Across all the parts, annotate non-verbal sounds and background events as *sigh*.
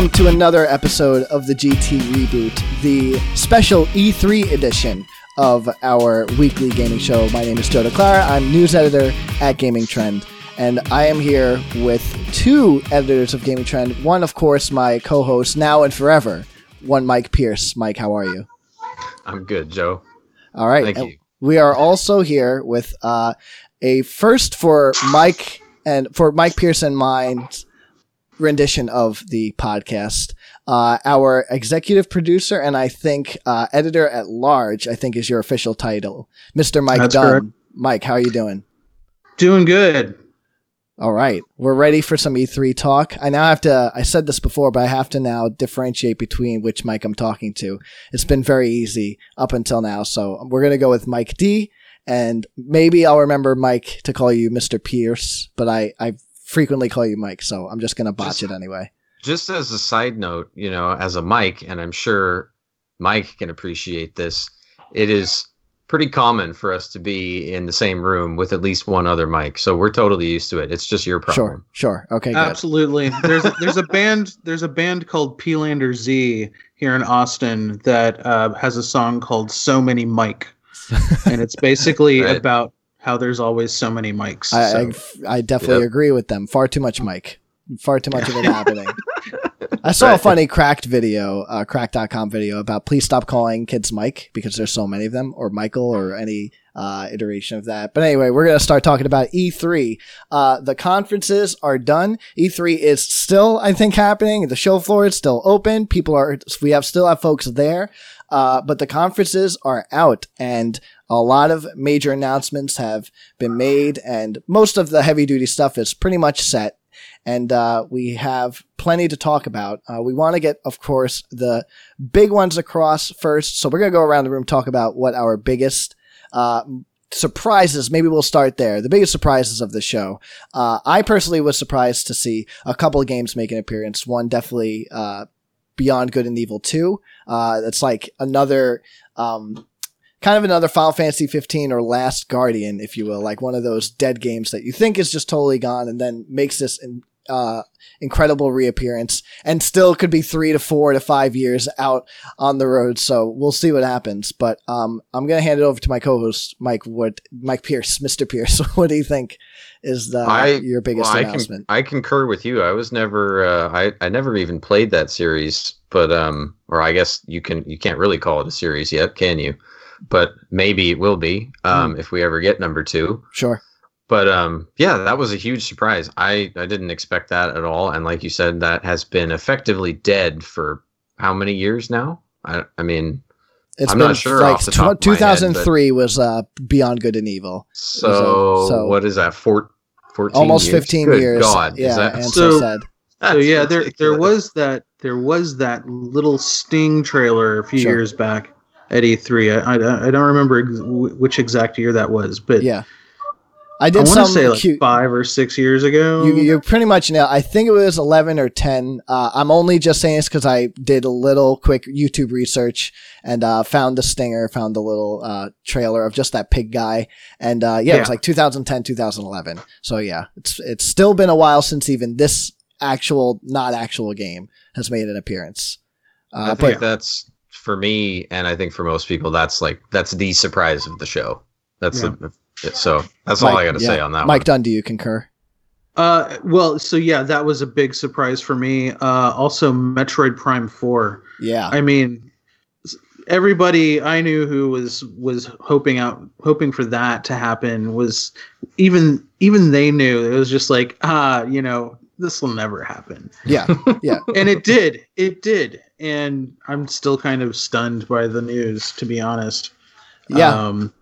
Welcome to another episode of the GT Reboot, the special E3 edition of our weekly gaming show. My name is Joe DeClara. I'm news editor at Gaming Trend, and I am here with two editors of Gaming Trend. One, of course, my co-host now and forever, one Mike Pierce. Mike, how are you? I'm good, Joe. All right. Thank and you. We are also here with uh, a first for Mike and for Mike Pierce and mine's rendition of the podcast. Uh, our executive producer and I think uh, editor at large, I think is your official title, Mr. Mike That's Dunn. correct. Mike, how are you doing? Doing good. All right, we're ready for some E3 talk. I now have to. I said this before, but I have to now differentiate between which Mike I'm talking to. It's been very easy up until now, so we're gonna go with Mike D, and maybe I'll remember Mike to call you Mr. Pierce, but I I frequently call you Mike, so I'm just gonna botch Just- it anyway. Just as a side note, you know, as a Mike, and I'm sure Mike can appreciate this, it is pretty common for us to be in the same room with at least one other Mike. So we're totally used to it. It's just your problem. Sure, sure, okay, good. Absolutely. There's a, there's a band there's a band called Peelander Z here in Austin that uh, has a song called So Many Mike, and it's basically *laughs* Right. about how there's always so many mics. I, so. I, I definitely Yep. agree with them. Far too much Mike. Far too much of it *laughs* happening. I saw a funny cracked video, uh, crack.com video about please stop calling kids Mike because there's so many of them, or Michael, or any uh, iteration of that. But anyway, we're going to start talking about E3. Uh, the conferences are done. E3 is still, I think, happening. The show floor is still open. People are, we have still have folks there. Uh, but the conferences are out and a lot of major announcements have been made and most of the heavy duty stuff is pretty much set and uh, we have plenty to talk about. Uh, we want to get, of course, the big ones across first. So we're going to go around the room talk about what our biggest uh, surprises. Maybe we'll start there. The biggest surprises of the show. Uh, I personally was surprised to see a couple of games make an appearance. One definitely uh, Beyond Good and Evil Two. Uh, that's like another. Um, kind of another Final Fantasy 15 or Last Guardian, if you will, like one of those dead games that you think is just totally gone and then makes this in, uh, incredible reappearance and still could be three to four to five years out on the road. So we'll see what happens. But um, I'm going to hand it over to my co-host, Mike Wood, Mike Pierce, Mr. Pierce. *laughs* what do you think is the, I- your biggest Well, I, can, announcement? I concur with you. I was never, uh, I, I never even played that series, but, um, or I guess you can, you can't really call it a series yet, can you? But maybe it will be, um, if we ever get number two. Sure. But um, yeah, that was a huge surprise. I, I didn't expect that at all. And like you said, that has been effectively dead for how many years now? I, I mean, It's I'm been not sure like off the top of my head, 2003 was uh, Beyond Good and Evil. so, so- what is that? Four, 14 Almost years? 15 Good years. God, yeah, is that, and So- so said. so yeah, there there was that there was that little Sting trailer a few Sure. years back at E3. I, I, I don't remember ex- which exact year that was, but Yeah. I I did want some to say like cute. five or six years ago. You, you pretty much know. I think it was 11 or 10. Uh, I'm only just saying this because I did a little quick YouTube research and uh, found the stinger, found the little uh, trailer of just that pig guy. And uh, yeah, it was like 2010, 2011. So yeah, it's it's still been a while since even this actual, not actual game has made an appearance. I Uh, think but that's for me, and I think for most people, that's like that's the surprise of the show. That's Yeah. the so that's all I got to yeah. say on that Mike one. Dunn, do you concur? Uh, well, so yeah, that was a big surprise for me. Uh, also, Metroid Prime Four. Yeah. I mean, everybody I knew who was was hoping out, hoping for that to happen was even even they knew it was just like ah, you know, this will never happen, Yeah. Yeah. *laughs* and it did, it did, and I'm still kind of stunned by the news, to be honest. Yeah. Um,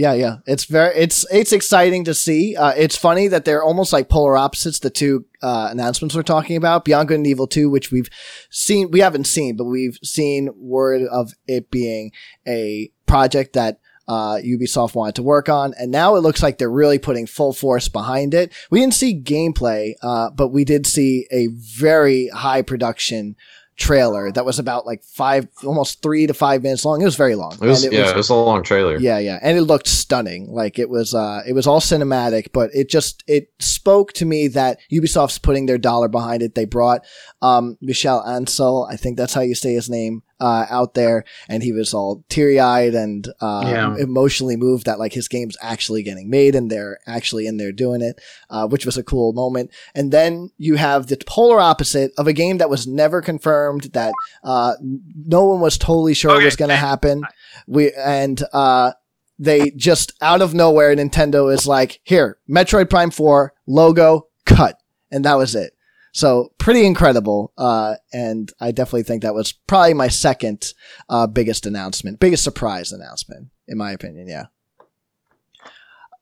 Yeah, yeah. It's very it's it's exciting to see. Uh, it's funny that they're almost like polar opposites. The two uh, announcements we're talking about, Beyond Good and Evil Two, which we've seen, we haven't seen, but we've seen word of it being a project that uh, Ubisoft wanted to work on, and now it looks like they're really putting full force behind it. We didn't see gameplay, uh, but we did see a very high production trailer that was about like five, almost three to five minutes long. It was very long. It was, And yeah, it was a long trailer. yeah, yeah, and it looked stunning. Like it was, uh, it was all cinematic, but it just it spoke to me that Ubisoft's putting their dollar behind it. They brought um, Michel Ancel, I think that's how you say his name, uh, out there, and he was all teary eyed and uh, Yeah. emotionally moved that like his game's actually getting made and they're actually in there doing it, uh, which was a cool moment. And then you have the polar opposite of a game that was never confirmed that uh, no one was totally sure Okay, was going to happen. We and uh, they just out of nowhere, Nintendo is like, "Here, Metroid Prime Four logo cut," and that was it. So pretty incredible, uh, and I definitely think that was probably my second uh, biggest announcement, biggest surprise announcement, in my opinion. Yeah.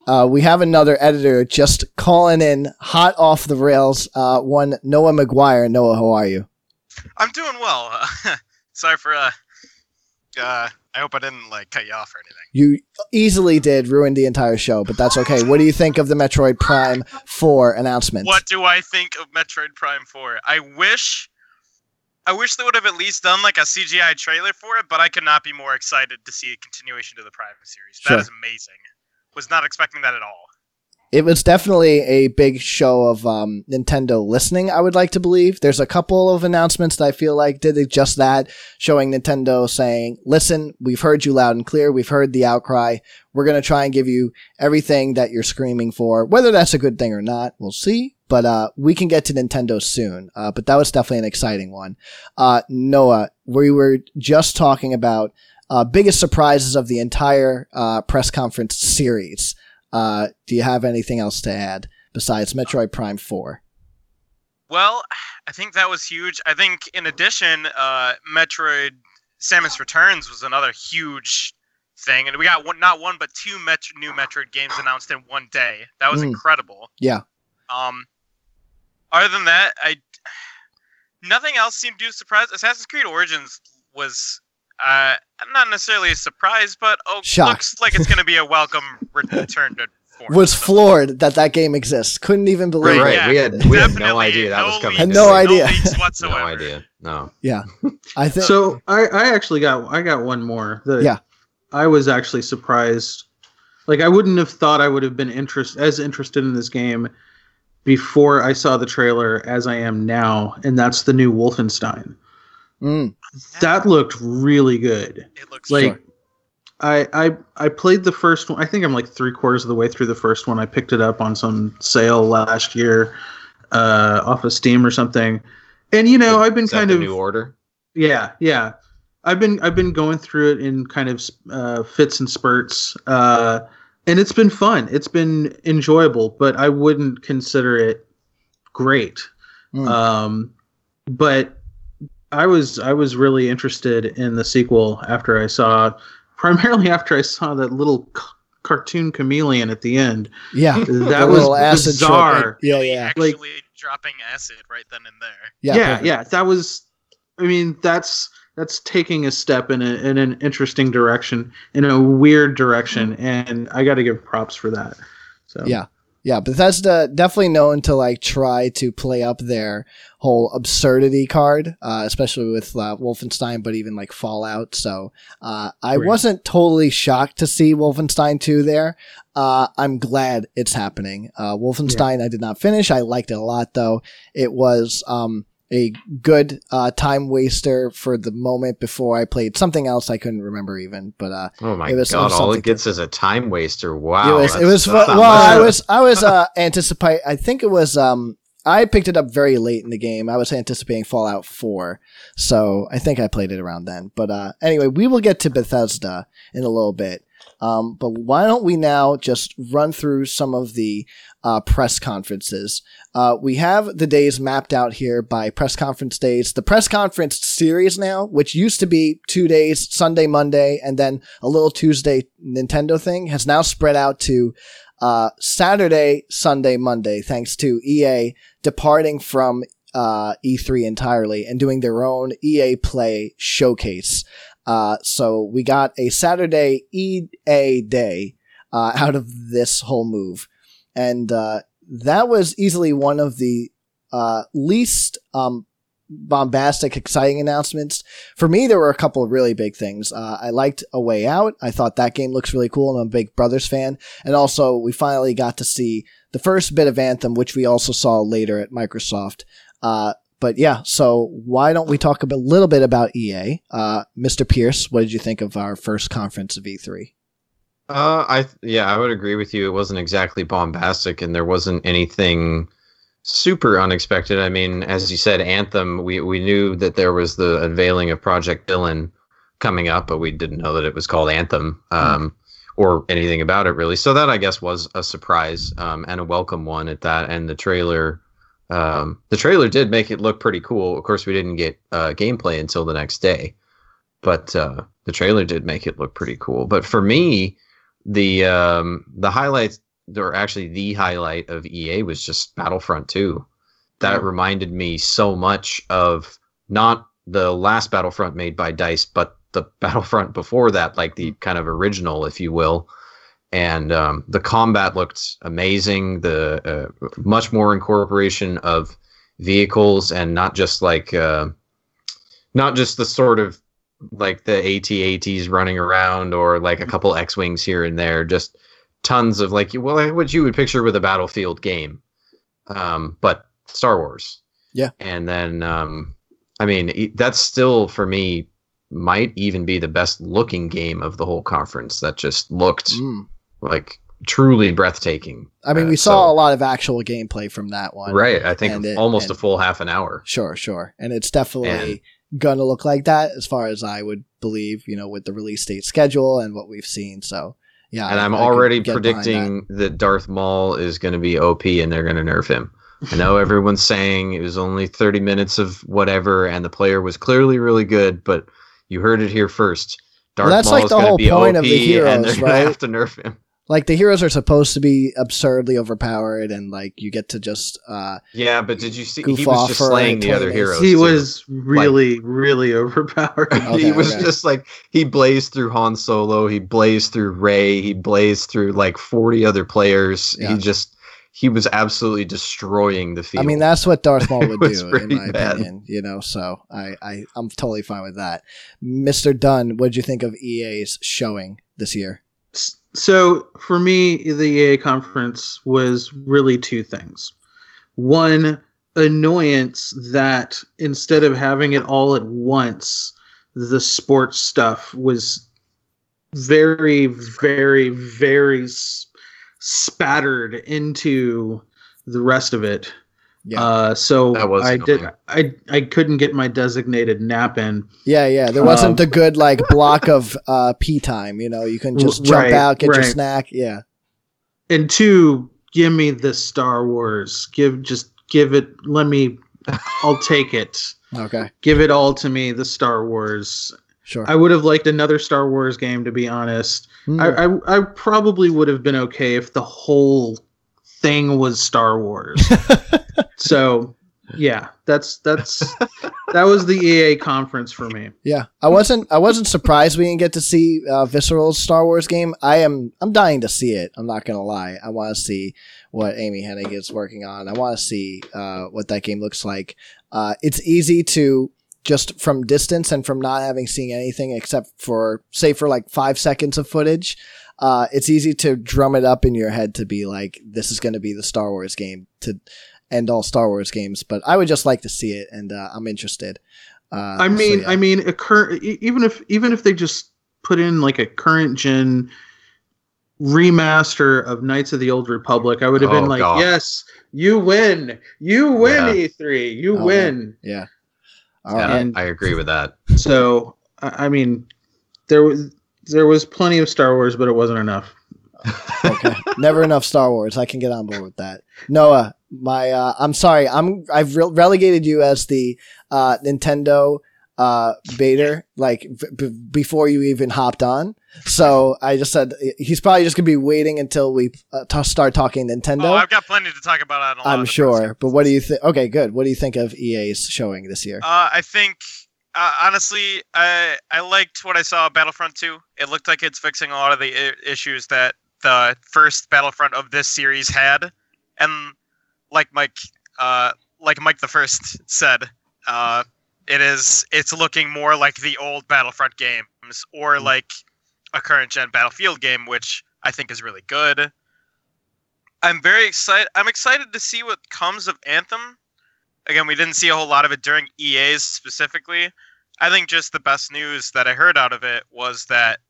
Uh, we have another editor just calling in hot off the rails. Uh, one Noah McGuire. Noah, how are you? I'm doing well. *laughs* sorry for uh, uh, I hope I didn't like cut you off or anything. You easily did ruin the entire show, but that's okay. What do you think of the Metroid Prime 4 announcement? What do I think of Metroid Prime 4? I wish I wish they would have at least done like a CGI trailer for it, but I could not be more excited to see a continuation to the Prime series. That Sure. is amazing. Was not expecting that at all. It was definitely a big show of um, Nintendo listening, I would like to believe. There's a couple of announcements that I feel like did just that, showing Nintendo saying, listen, we've heard you loud and clear. We've heard the outcry. We're going to try and give you everything that you're screaming for. Whether that's a good thing or not, we'll see. But uh, we can get to Nintendo soon. Uh, but that was definitely an exciting one. Uh, Noah, we were just talking about uh, biggest surprises of the entire uh, press conference series. Uh, do you have anything else to add besides Metroid Prime 4? Well, I think that was huge. I think in addition, uh, Metroid Samus Returns was another huge thing, and we got one, not one but two Met- new Metroid games announced in one day. That was Mm. incredible. Yeah. Um, other than that, I nothing else seemed to surprise. Assassin's Creed Origins was uh not necessarily a surprise, but oh, Shock. looks like it's going to be a welcome return to *laughs* form. Was So- floored that that game exists. Couldn't even believe Right, it. yeah, we had we had no idea that was no coming. Had leaks- no idea. *laughs* No leaks whatsoever. No idea. No. Yeah. I think So I, I actually got I got one more. that Yeah. I was actually surprised. Like I wouldn't have thought I would have been interest as interested in this game before I saw the trailer as I am now, and that's the new Wolfenstein. Mm, That looked really good. It looks Like Sure. I, I I played the first one. I think I'm like three quarters of the way through the first one. I picked it up on some sale last year, uh, off of Steam or something. And you know, I've been Is that kind the of new order. yeah, yeah. I've been I've been going through it in kind of uh, fits and spurts, uh, and it's been fun. It's been enjoyable, but I wouldn't consider it great. Mm. Um, but I was I was really interested in the sequel after I saw, primarily *laughs* after I saw that little c- cartoon chameleon at the end. yeah. That *laughs* was little acid trip. bizarre. Yeah, yeah. actually Like- dropping acid right then and there. Yeah, yeah, perfect. yeah, that was. I mean, that's that's taking a step in a, in an interesting direction, in a weird direction, mm-hmm. and I got to give props for that. So Yeah. Yeah, Bethesda definitely known to like try to play up their whole absurdity card, uh, especially with uh, Wolfenstein, but even like Fallout. So uh, I Right. wasn't totally shocked to see Wolfenstein 2 there. Uh, I'm glad it's happening. Uh, Wolfenstein, I did not finish. I liked it a lot, though. It was um, a good uh, time waster for the moment before I played something else I couldn't remember even. But uh, Oh my It was- it god! was all it gets is a time waster. Wow. it was it was fun. Well. I was I was *laughs* uh anticipate. I think it was um I picked it up very late in the game. I was anticipating Fallout Four, so I think I played it around then. But uh anyway, we will get to Bethesda in a little bit. Um, but why don't we now just run through some of the uh, press conferences? Uh, we have the days mapped out here by press conference days. The press conference series now, which used to be two days, Sunday, Monday, and then a little Tuesday Nintendo thing, has now spread out to uh, Saturday, Sunday, Monday, thanks to EA departing from uh, E3 entirely and doing their own EA Play showcase. Uh, so we got a Saturday EA day uh, out of this whole move, and uh, that was easily one of the uh, least um, bombastic, exciting announcements. For me, there were a couple of really big things. Uh, I liked A Way Out. I thought that game looks really cool. I'm a big Brothers fan. And also, we finally got to see the first bit of Anthem, which we also saw later at Microsoft. Uh, but yeah, so why don't we talk a little bit about EA? Uh, Mr. Pierce, what did you think of our first conference of E3? Uh, I yeah, I would agree with you. It wasn't exactly bombastic, and there wasn't anything super unexpected. I mean, as you said, Anthem. We we knew that there was the unveiling of Project Dylan coming up, but we didn't know that it was called Anthem um, or anything about it really. So that I guess was a surprise um, and a welcome one at that. And the trailer, um, the trailer did make it look pretty cool. Of course, we didn't get uh, gameplay until the next day, but uh, the trailer did make it look pretty cool. But for me, the um, the highlights, or actually the highlight of EA was just Battlefront 2. That reminded me so much of not the last Battlefront made by Dice, but the *laughs* Battlefront before that, like the kind of original, if you will. And um, the combat looked amazing. The uh, much more incorporation of vehicles and not just like uh, not just the sort of like the AT-ATs running around or like a couple X-wings here and there. Just tons of like well, what you would picture with a battlefield game, um, but Star Wars. Yeah. And then, um, I mean, that's still for me might even be the best looking game of the whole conference. That just looked Mm. like truly breathtaking. I mean, Uh, we saw so- a lot of actual gameplay from that one. Right. I think And it- almost a full half an hour. Sure, sure. And it's definitely gonna look like that as far as I would believe, you know, with the release date schedule and what we've seen. So yeah. and I- I'm I already behind that. predicting that. Darth Maul is going to be OP and they're going to nerf him. I know *laughs* everyone's saying it was only 30 minutes of whatever, and the player was clearly really good, but you heard it here first. Darth Well, that's Maul like is the whole be point OP, of the heroes, and they're going right? to have to nerf him. Like the heroes are supposed to be absurdly overpowered and like you get to just uh Yeah, but did you see? He was just slaying the other minutes. heroes. he too. was really, really overpowered. *laughs* Okay, he was okay. just like he blazed through Han Solo, he blazed through Rey, he blazed through like 40 other players. Yeah. He just he was absolutely destroying the field. I mean that's what Darth Maul would *laughs* do in my bad. opinion, you know, so I, I I'm totally fine with that. Mr. Dunn, what did you think of EA's showing this year? So for me, the EA conference was really two things. One, annoyance that instead of having it all at once, the sports stuff was very, very, very spattered into the rest of it. Yeah. Uh, so That was I did. I I couldn't get my designated nap in. Yeah, yeah. There wasn't Um, the good like block of uh pee time, you know, you can just jump Right, out, get your snack. Yeah. and two, give me the Star Wars. Give just give it. Let me. I'll take it. Okay. Give it all to me. The Star Wars. Sure. I would have liked another Star Wars game, to be honest. Hmm. I, I I probably would have been okay if the whole thing was Star Wars. *laughs* so, yeah, that's that's *laughs* that was the EA conference for me. Yeah, I wasn't. I wasn't surprised we didn't get to see uh, Visceral's Star Wars game. I am. I'm dying to see it. I'm not gonna lie. I want to see what Amy Hennig is working on. I want to see uh, what that game looks like. Uh, it's easy to just from distance and from not having seen anything except for say for like five seconds of footage. Uh, it's easy to drum it up in your head to be like, this is going to be the Star Wars game to end all Star Wars games. But I would just like to see it, and uh, I'm interested. Uh, I so mean, yeah. I mean, a current e- even if even if they just put in like a current gen remaster of Knights of the Old Republic, I would have Oh, been like, God. yes, you win, you win, Yeah. E3, you Oh, win. Yeah. All yeah, right. And- I agree with that. So, I I mean, there was there was plenty of Star Wars, but it wasn't enough. Okay. Never enough Star Wars. I can get on board with that. Noah, my uh, I'm sorry. I'm I've re- relegated you as the uh, Nintendo uh, baiter like b- before you even hopped on. So I just said he's probably just gonna be waiting until we uh, t- start talking Nintendo. Oh, I've got plenty to talk about. On a lot I'm sure. But what do you think? Okay, good. What do you think of EA's showing this year? Uh, I think uh, honestly, I I liked what I saw Battlefront 2. It looked like it's fixing a lot of the I- issues that the first Battlefront of this series had, and like Mike, uh, like Mike the First said, Uh, it is. It's looking more like the old Battlefront games, or Mm. like a current gen Battlefield game, which I think is really good. I'm very excited. I'm excited to see what comes of Anthem. Again, we didn't see a whole lot of it during EA's specifically. I think just the best news that I heard out of it was that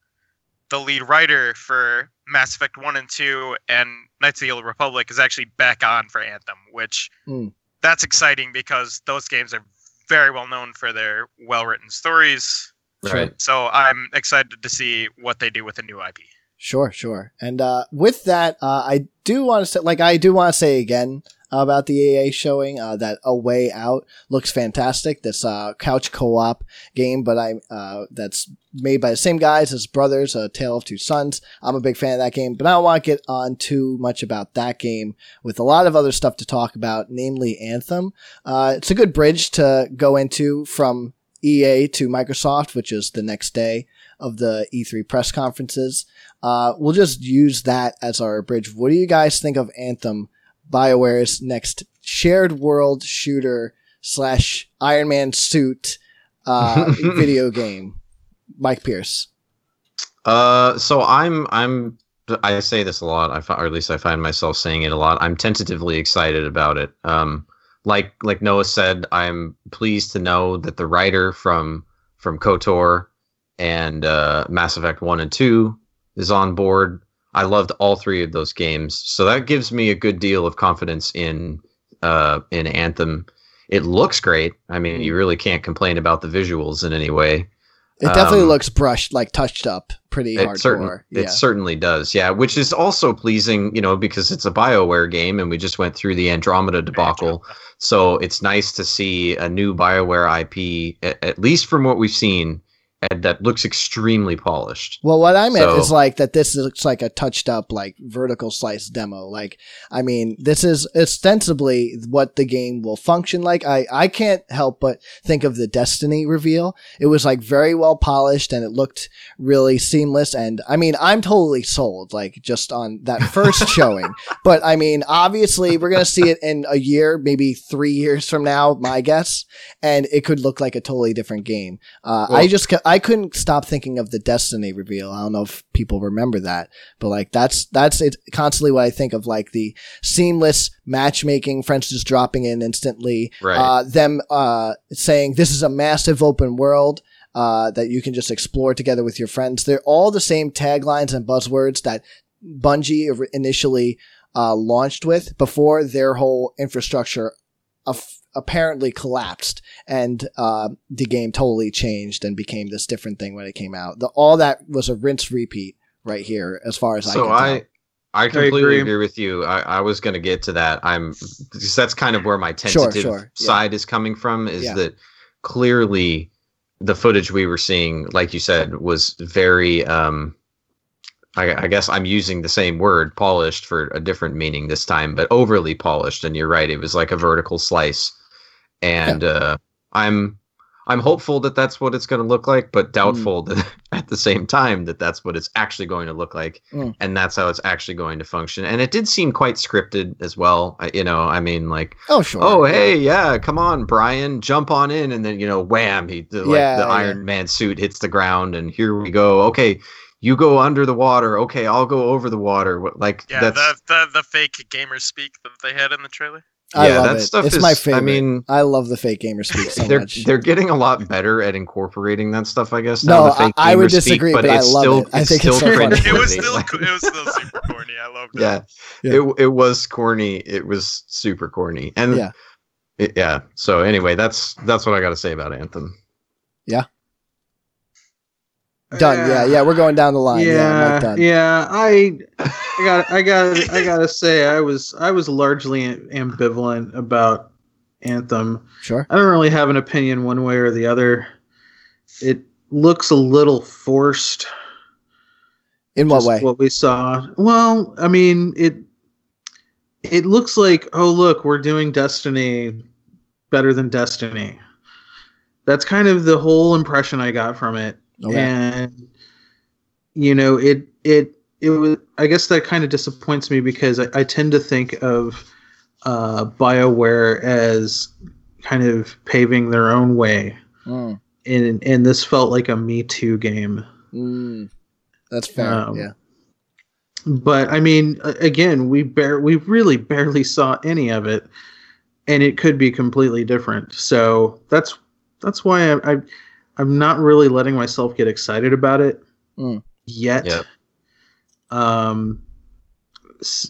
the lead writer for Mass Effect 1 and 2 and Knights of the Old Republic is actually back on for Anthem, which Mm. that's exciting because those games are very well known for their well written stories. Right. So I'm excited to see what they do with a new IP. Sure, sure. And uh, with that, uh, I do want to say, like, I do want to say again about the EA showing uh, that A Way Out looks fantastic. That's a couch co-op game, but I uh, that's made by the same guys as Brothers, A Tale of Two Sons. I'm a big fan of that game, but I don't want to get on too much about that game with a lot of other stuff to talk about, namely Anthem. Uh, it's a good bridge to go into from EA to Microsoft, which is the next day of the E3 press conferences. Uh, we'll just use that as our bridge. What do you guys think of Anthem, BioWare's next shared world shooter slash Iron Man suit uh, *laughs* video game? Mike Pierce. Uh, so I'm I'm I say this a lot. I or at least I find myself saying it a lot. I'm tentatively excited about it. Um, like like Noah said, I'm pleased to know that the writer from from Kotor and uh, Mass Effect One and Two is on board. I loved all three of those games, so that gives me a good deal of confidence in uh, in Anthem. It looks great. I mean, you really can't complain about the visuals in any way. It definitely Um, looks brushed, like touched up, pretty It, hardcore. certain, yeah. it certainly does, yeah. Which is also pleasing, you know, because it's a Bioware game, and we just went through the Andromeda debacle. So it's nice to see a new Bioware IP, at, at least from what we've seen, and that looks extremely polished. Well, what I meant So- is like that this looks like a touched up, like vertical slice demo. Like, I mean, this is ostensibly what the game will function like. I, I can't help but think of the Destiny reveal. It was like very well polished and it looked really seamless. And I mean, I'm totally sold, like just on that first *laughs* showing. But I mean, obviously we're going to see it in a year, maybe three years from now, my guess. And it could look like a totally different game. Uh, I just, I couldn't stop thinking of the Destiny reveal. I don't know if people remember that, but like that's, that's it constantly what I think of like the seamless matchmaking, friends just dropping in instantly, Right. uh, them, uh, saying this is a massive open world. Uh, that you can just explore together with your friends. They're all the same taglines and buzzwords that Bungie initially uh, launched with before their whole infrastructure af- apparently collapsed and uh, the game totally changed and became this different thing when it came out. The, all that was a rinse repeat right here, as far as I so can I, tell. I completely agree. agree. with you. I, I was going to get to that. I'm because that's kind of where my Sure, tentative sure, yeah. side is coming from. Is Yeah. that clearly the footage we were seeing, like you said, was very. Um, I, I guess I'm using the same word, polished, for a different meaning this time, but overly polished. And you're right; it was like a vertical slice. And uh, I'm I'm hopeful that that's what it's going to look like, but doubtful that *laughs* at the same time that that's what it's actually going to look like, Mm. and that's how it's actually going to function. And it did seem quite scripted as well. I, you know, I mean, like, Oh, sure. oh hey, yeah, come on, Brian, jump on in, and then you know, wham, he the, like the yeah. Iron Man suit hits the ground, and here we go. Okay, you go under the water. Okay, I'll go over the water. Like Yeah, that's the, the the fake gamer speak that they had in the trailer. I yeah, love that it. stuff it's is- my favorite. I mean- I love the fake gamer speak so they're much. they're getting a lot better at incorporating that stuff, I guess. No, the fake I- I would gamer speak, disagree, but, but I it's love still it. I it's think it's still so funny. It was still *laughs* it was still super corny. I loved it. yeah, Yeah. It, it was corny. It was super corny, and Yeah. it- yeah. So anyway, that's that's what I got to say about Anthem. Done. Yeah, yeah. We're going down the line. Yeah, yeah, yeah. I, I got, I got, I gotta say, I was, I was largely ambivalent about Anthem. Sure. I don't really have an opinion one way or the other. It looks a little forced. In what way? What we saw. Well, I mean, it it looks like, oh look, we're doing Destiny better than Destiny. That's kind of the whole impression I got from it. Okay. And you know, it it it was I guess that kind of disappoints me because I, I tend to think of uh BioWare as kind of paving their own way, Mm, and and this felt like a Me Too game. mm. That's fair. Um, yeah. But I mean, again, we bare we really barely saw any of it, and it could be completely different. So that's that's why I, I I'm not really letting myself get excited about it Mm. yet. Yep. Um, s-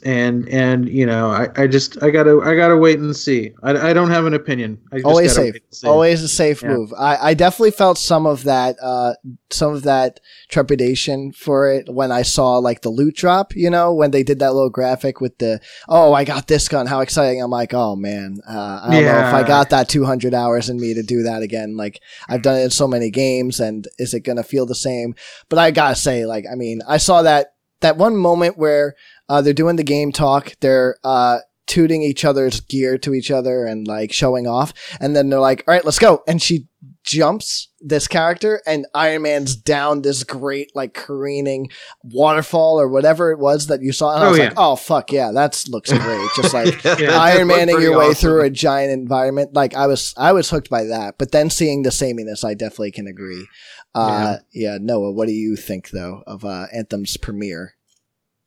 and and you know, I, I just I gotta I gotta wait and see. I, I don't have an opinion. I just Always safe. Always a safe Yeah. move. I, I definitely felt some of that, uh, some of that trepidation for it when I saw like the loot drop, you know, when they did that little graphic with the, oh, I got this gun. How exciting. I'm like, oh man, uh, I don't know if I got that 200 hours in me to do that again. Like I've done it in so many games and is it to feel the same? But I gotta say, like, I mean, I saw that, that one moment where, uh, they're doing the game talk. They're, uh, tooting each other's gear to each other and like showing off. And then they're like, all right, let's go. And she jumps this character and Iron Man's down this great like careening waterfall or whatever it was that you saw. And I Oh, was yeah. like, oh fuck yeah, that looks great. Just *laughs* like did Iron pretty your way awesome. through a giant environment. Like I was, I was hooked by that. But then seeing the sameness, I definitely can agree. Uh, yeah. Noah, what do you think though of uh, Anthem's premiere?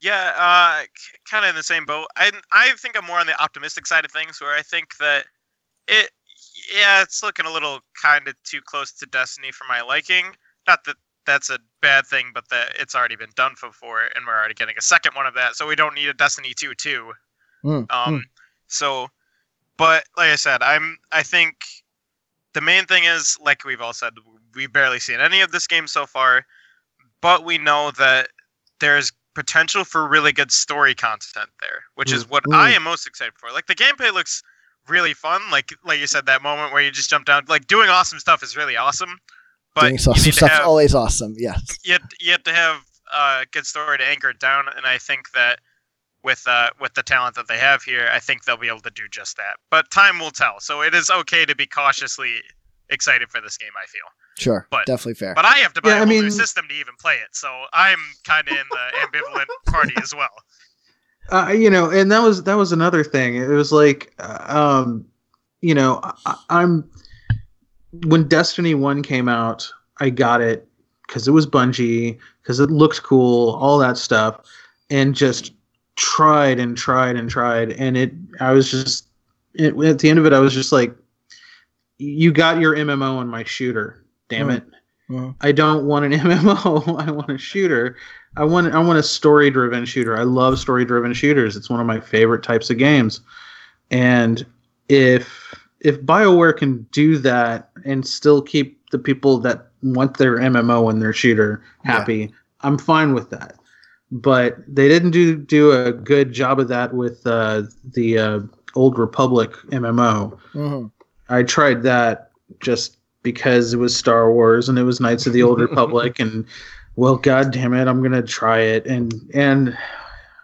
Yeah, uh, kind of in the same boat. I I think I'm more on the optimistic side of things, where I think that it, yeah, it's looking a little kind of too close to Destiny for my liking. Not that that's a bad thing, but that it's already been done for before, and we're already getting a second one of that, so we don't need a Destiny two too. Mm, Um, so, but like I said, I'm I think the main thing is like we've all said, we've barely seen any of this game so far, but we know that there's potential for really good story content there, which is what. I am most excited for. Like the gameplay looks really fun. Like like you said, that moment where you just jump down, like doing awesome stuff is really awesome. But Doing you some stuff have, always awesome. Yes. you have, you have to have a good story to anchor it down, and I think that with uh, with the talent that they have here, I think they'll be able to do just that. But time will tell. So it is okay to be cautiously excited for this game. I feel, Sure. But- definitely fair. but I have to buy Yeah, a I whole new mean- system to even play it. So I'm kind of in the ambivalent *laughs* party as well. uh, you know, and that was that was another thing. It was like, uh, um, you know, I, I'm when Destiny One came out, I got it because it was Bungie, because it looked cool, all that stuff, and just tried and tried and tried, and it. I was just it, at the end of it, I was just like, you got your MMO on my shooter, damn Mm. it. Mhm. I don't want an *laughs* MMO. I want a shooter. I want I want a story driven shooter. I love story driven shooters. It's one of my favorite types of games. And if if BioWare can do that and still keep the people that want their MMO and their shooter happy, I'm fine with that. But they didn't do do a good job of that with uh, the uh, Old Republic MMO. Mhm. I tried that just because it was Star Wars and it was Knights of the Old *laughs* Republic and well god damn it I'm going to try it. And and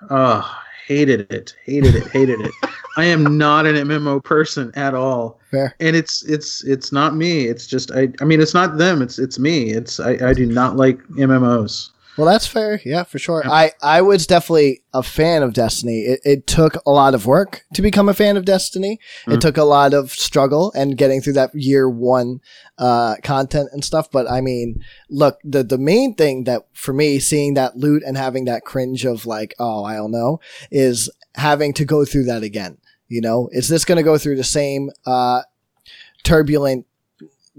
uh hated it hated it hated it. I am not an MMO person at all. Fair. and it's it's it's not me. It's just I I mean it's not them. It's it's me. It's I I do not like MMOs Well, that's fair. Yeah, for sure. Yeah. I, I was definitely a fan of Destiny. It, it took a lot of work to become a fan of Destiny. It Mhm. took a lot of struggle and getting through that year one uh, content and stuff. But I mean, look, the the main thing that for me, seeing that loot and having that cringe of like, oh, I don't know, is having to go through that again. You know, is this going to go through the same uh, turbulent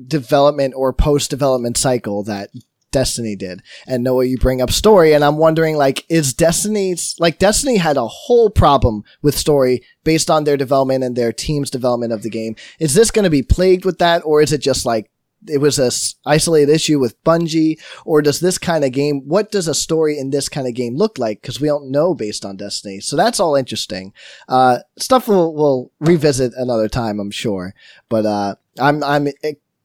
development or post development cycle that Destiny did. And Noah, you bring up story, and I'm wondering, like, is Destiny's like Destiny had a whole problem with story based on their development and their team's development of the game. Is this going to be plagued with that, or is it just like it was a isolated issue with Bungie, or does this kind of game? What does a story in this kind of game look like? Because we don't know based on Destiny, so that's all interesting. Uh, stuff we'll, we'll revisit another time, I'm sure. But uh, I'm I'm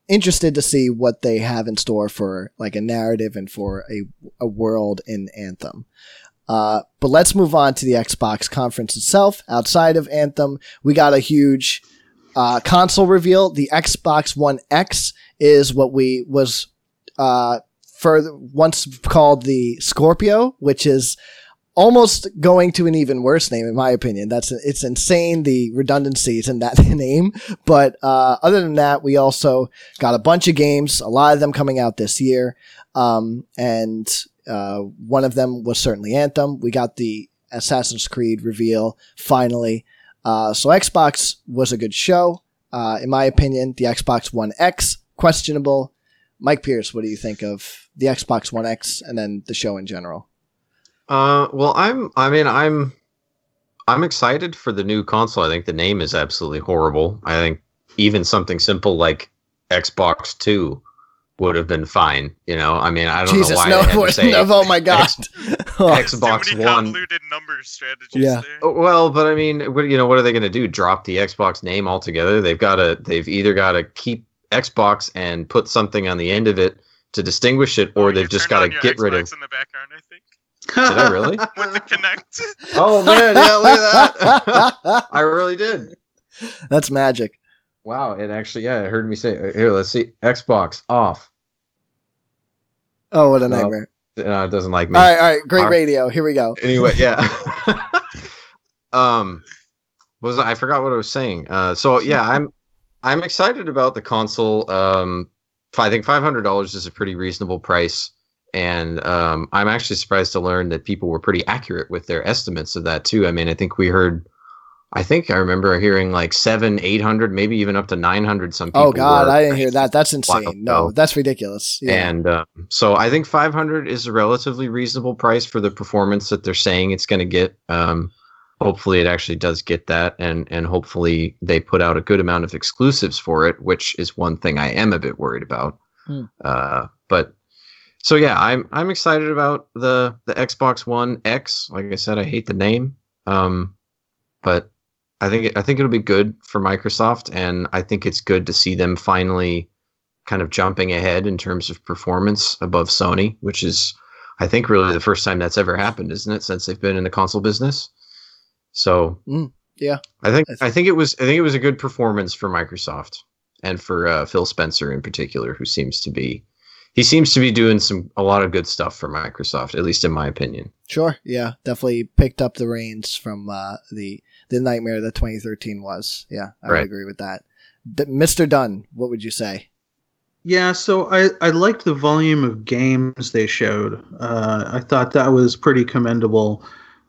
interested to see what they have in store for like a narrative and for a, a world in Anthem. Uh, but let's move on to the Xbox conference itself. Outside of Anthem, we got a huge uh, console reveal. The Xbox One X is what we was uh, further once called the Scorpio, which is almost going to an even worse name, in my opinion. That's it's insane the redundancies in that *laughs* name. But uh, other than that, we also got a bunch of games, a lot of them coming out this year, um, and uh, one of them was certainly Anthem. We got the Assassin's Creed reveal finally. Uh, so Xbox was a good show. Uh, in my opinion, the Xbox One X questionable. Mike Pierce, what do you think of the Xbox One X and then the show in general? Uh, well, I'm. I mean, I'm. I'm excited for the new console. I think the name is absolutely horrible. I think even something simple like Xbox Two would have been fine. You know, I mean, I don't Jesus, know why no, they had to *laughs* say no, oh my god. *laughs* X- Xbox Too many One. convoluted number strategies Yeah. there. Oh, Well, but I mean, what you know, what are they going to do? Drop the Xbox name altogether? They've got to. They've either got to keep Xbox and put something on the end of it to distinguish it, or Oh, they've just got to your get rid of. Xbox in the background, I think. Did I really? *laughs* With the Kinect. Oh man, yeah, look at that. *laughs* I really did. That's magic. Wow, it actually, yeah, it heard me say. Here, let's see. Xbox off. Oh, what a No. nightmare. Uh, it doesn't like me. All right, all right, great All right. radio. Here we go. Anyway, *laughs* yeah. um, was I? I forgot what I was saying. Uh, so yeah, I'm I'm excited about the console. Um, I think five hundred dollars is a pretty reasonable price, and um, I'm actually surprised to learn that people were pretty accurate with their estimates of that too. I mean, I think we heard. I think I remember hearing like seven, eight hundred, maybe even up to nine hundred. Some people. Oh God, I didn't hear that. That's *laughs* insane. No, no. that's ridiculous. Yeah. And uh, so I think 500 is a relatively reasonable price for the performance that they're saying it's going to get. Um, hopefully, it actually does get that, and and hopefully they put out a good amount of exclusives for it, which is one thing I am a bit worried about. Hmm. Uh, but so yeah, I'm I'm excited about the the Xbox One X. Like I said, I hate the name, um, but I think it, I think it'll be good for Microsoft, and I think it's good to see them finally kind of jumping ahead in terms of performance above Sony, which is I think really the first time that's ever happened, isn't it? Since they've been in the console business. So Mm, yeah. I think I I think it was I think it was a good performance for Microsoft and for uh, Phil Spencer in particular, who seems to be he seems to be doing some a lot of good stuff for Microsoft, at least in my opinion. Sure. Yeah, definitely picked up the reins from uh, the the nightmare that 2013 was. Yeah, I would agree with that. D- Mr. Dunn, what would you say? Yeah, so I, I liked the volume of games they showed. Uh, I thought that was pretty commendable.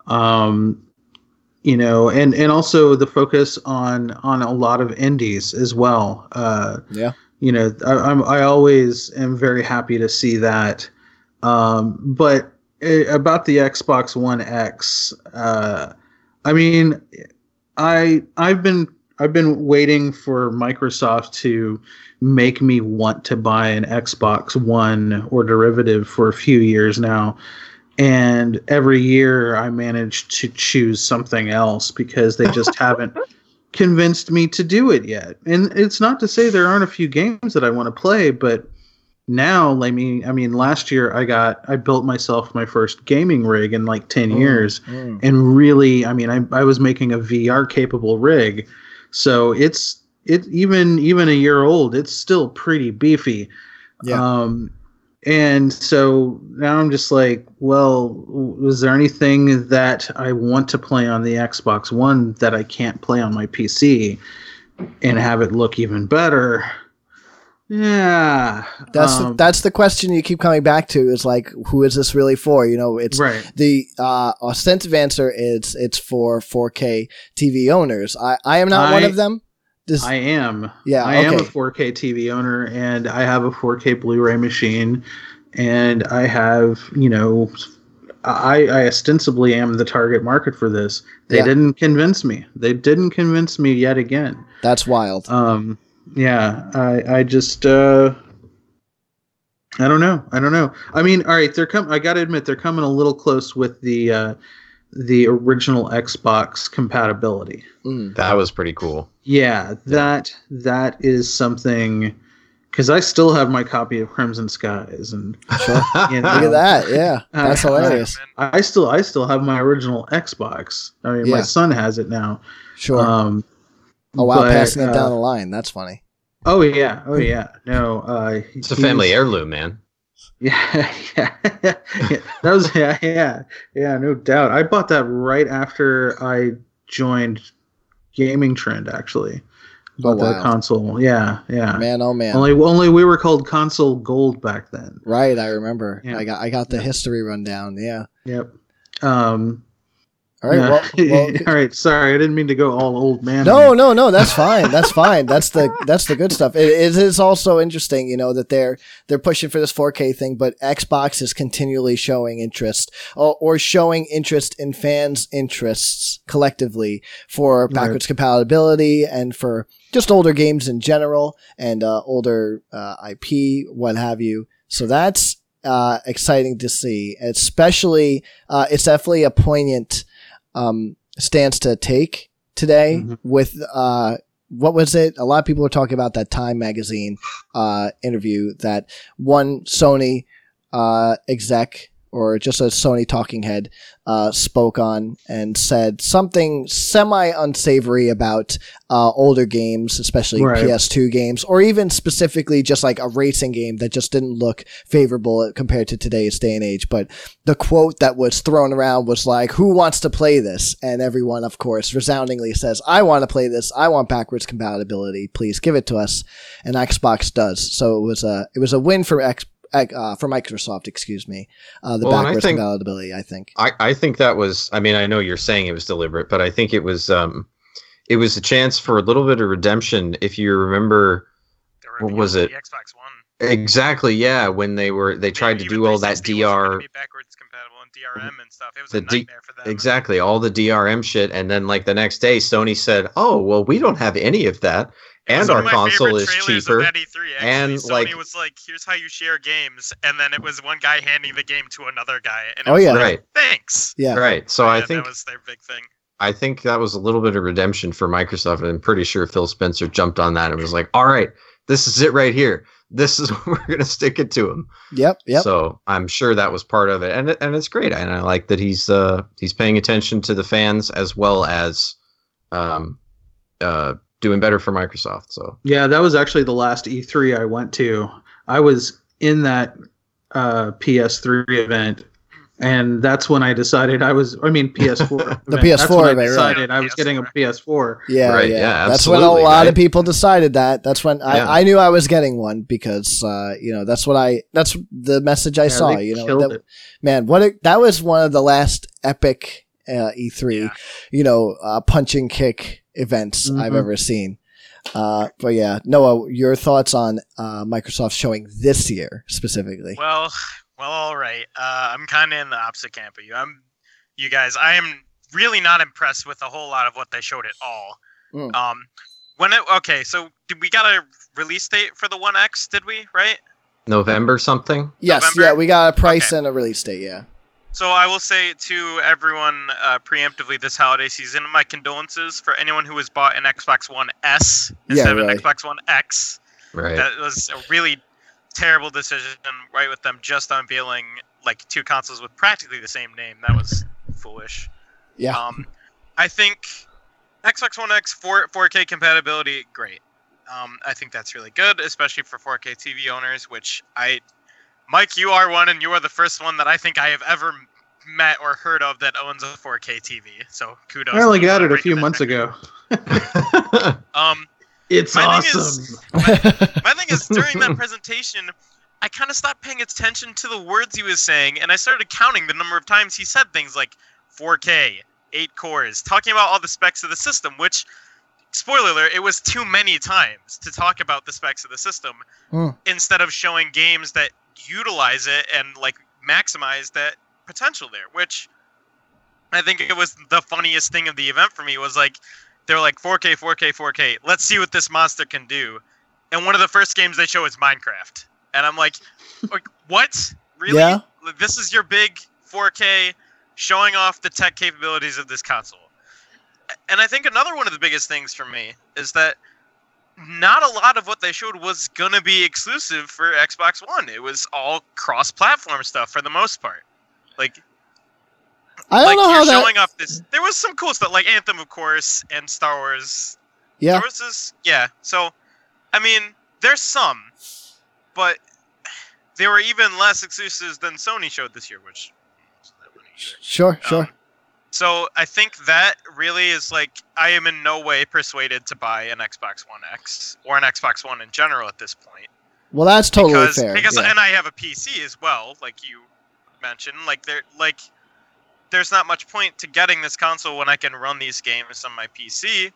Um, you know, and, and also the focus on on a lot of indies as well. Uh, Yeah. You know, I, I'm I always am very happy to see that. Um, but eh, about the Xbox One X, uh, I mean, I I've been I've been waiting for Microsoft to make me want to buy an Xbox One or derivative for a few years now. And every year I manage to choose something else because they just *laughs* haven't convinced me to do it yet. And it's not to say there aren't a few games that I want to play, but now, like me, I mean, last year I got I built myself my first gaming rig in like ten years, Mm. and really, I mean, I I was making a VR capable rig, so it's it even even a year old, it's still pretty beefy. Yeah. Um, and so now I'm just like, well, was there anything that I want to play on the Xbox One that I can't play on my PC and have it look even better? Yeah. That's the, um, that's the question you keep coming back to is like, who is this really for? You know, it's right. the uh, ostensive answer is it's for 4K TV owners. I, I am not one of them. This, I am. Yeah, I am a 4K TV owner, and I have a 4K Blu-ray machine, and I have, you know, I, I ostensibly am the target market for this. They Yeah. didn't convince me. They didn't convince me yet again. that's wild. Um, yeah, I, I just, uh, I don't know. I don't know. I mean, all right, they're coming. I got to admit, they're coming a little close with the, uh, the original Xbox compatibility. Mm. That was pretty cool. Yeah, that that is something because I still have my copy of Crimson Skies, and *laughs* Sure. you know, Look at that. Yeah, Uh, that's hilarious. Man, I still I still have my original Xbox. I mean, my son has it now. Sure. Um, oh wow, but, passing it uh, down the line. That's funny. Oh yeah, oh yeah. No, uh, It's a family heirloom, man. Yeah, yeah, *laughs* yeah. That was yeah, yeah, yeah, no doubt. I bought that right after I joined Gaming Trend. Actually, bought Oh, that wow. console. Yeah, yeah. Man, oh man. Only, only we were called Console Gold back then. right, I remember. Yeah. I got I got the Yeah. history rundown. Yeah. Yep. Um. All right. Well, well *laughs* all right. Sorry, I didn't mean to go all old man. No, no, no. That's fine. That's fine. That's the that's the good stuff. It, it is also interesting, you know, that they're they're pushing for this 4K thing, but Xbox is continually showing interest or, or showing interest in fans' interests collectively for backwards compatibility and for just older games in general and uh, older uh, IP, what have you. So that's uh, exciting to see. Especially, uh, it's definitely a poignant um, stance to take today Mhm. with uh, what was it? A lot of people were talking about that Time magazine uh, interview that one Sony uh, exec or just a Sony talking head uh, spoke on and said something semi unsavory about uh, older games, especially Right. PS2 games, or even specifically just like a racing game that just didn't look favorable compared to today's day and age. But the quote that was thrown around was like, "Who wants to play this?" And everyone, of course, resoundingly says, "I want to play this. I want backwards compatibility. Please give it to us." And Xbox does. So it was a it was a win for X. Uh, for Microsoft, excuse me, uh, the Well, and I backwards think- compatibility. I think. I, I think that was I mean I know you're saying it was deliberate, but I think it was um it was a chance for a little bit of redemption if you remember What was it? The Xbox One. exactly yeah when they were they tried to do all that 360 DR be backwards compatible and DRM and stuff. It was The a D- nightmare for them. exactly all the DRM shit and then like the next day Sony said oh well we don't have any of that It was and our one of my console is trailers of cheaper that E3, and, Sony like- was like, "Here's how you share games," and then it was one guy handing the game to another guy. And it Oh, was yeah. like, right thanks. Yeah. right so I think that was their big thing. I think that was a little bit of redemption for Microsoft, and I'm pretty sure Phil Spencer jumped on that and was like, "All right, this is it right here. This is *laughs* what we're gonna stick it to him." Yep. Yep. So I'm sure that was part of it, and it- and it's great, and I like that he's uh he's paying attention to the fans as well as um uh doing better for Microsoft. So Yeah, that was actually the last E3 I went to. I was in that uh, PS3 event, and that's when I decided I was. I mean, PS4. *laughs* The event. PS4 when I event, right. decided I was getting a PS4. Yeah, Right, yeah. yeah, that's when a absolutely, lot of people decided that. That's when Yeah. I, I knew I was getting one because uh, you know that's what I that's the message I Yeah, saw. they You know, that, it. man, what a, that was one of the last epic uh, E3, Yeah. you know, uh, punch and kick events I've Mhm. ever seen. Uh, but yeah, Noah, your thoughts on uh, Microsoft showing this year specifically? Well, well, all right. Uh, I'm kind of in the opposite camp of you. I'm, you guys. I am really not impressed with a whole lot of what they showed at all. Mm. Um, when it okay, so did we got a release date for the One X? Did we? Right. November something. yes, November? yeah, we got a price Okay. and a release date. Yeah, So I will say to everyone uh, preemptively this holiday season, my condolences for anyone who has bought an Xbox One S instead Yeah, of an really. Xbox One X. Right. That was a really terrible decision, right? With them just unveiling like two consoles with practically the same name. That was foolish. yeah, Um, I think Xbox One X 4 4K compatibility, great. Um, I think that's really good, especially for 4K TV owners. Which I, Mike, you are one, and you are the first one that I think I have ever met or heard of that owns a 4K TV. So kudos. I only got it a few months ago. *laughs* Um, It's My thing awesome. is- my thing is during that *laughs* presentation i kind of stopped paying attention to the words he was saying and i started counting the number of times he said things like 4k 8 cores talking about all the specs of the system which spoiler alert it was too many times to talk about the specs of the system Hmm. instead of showing games that utilize it and like maximize that potential there which i think it was the funniest thing of the event for me was like they're like 4k 4k 4k let's see what this monster can do. And one of the first games they show is minecraft. And i'm like, like what? Really? Yeah. This is your big 4k showing off the tech capabilities of this console. And i think another one of the biggest things for me is that not a lot of what they showed was gonna be exclusive for xbox one it was all cross-platform stuff for the most part like I don't like know how that. showing off this. There was some cool stuff like Anthem, of course, and Star Wars. yeah, Star Wars is yeah. So, I mean, there's some, but they were even less exclusives than Sony showed this year, which wasn't that many either. Sure, sure. Um, so I think that really is like I am in no way persuaded to buy an Xbox One X or an Xbox One in general at this point. well, that's totally because fair. because yeah. and I have a PC as well, like you mentioned. Like there like there's not much point to getting this console when I can run these games on my PC.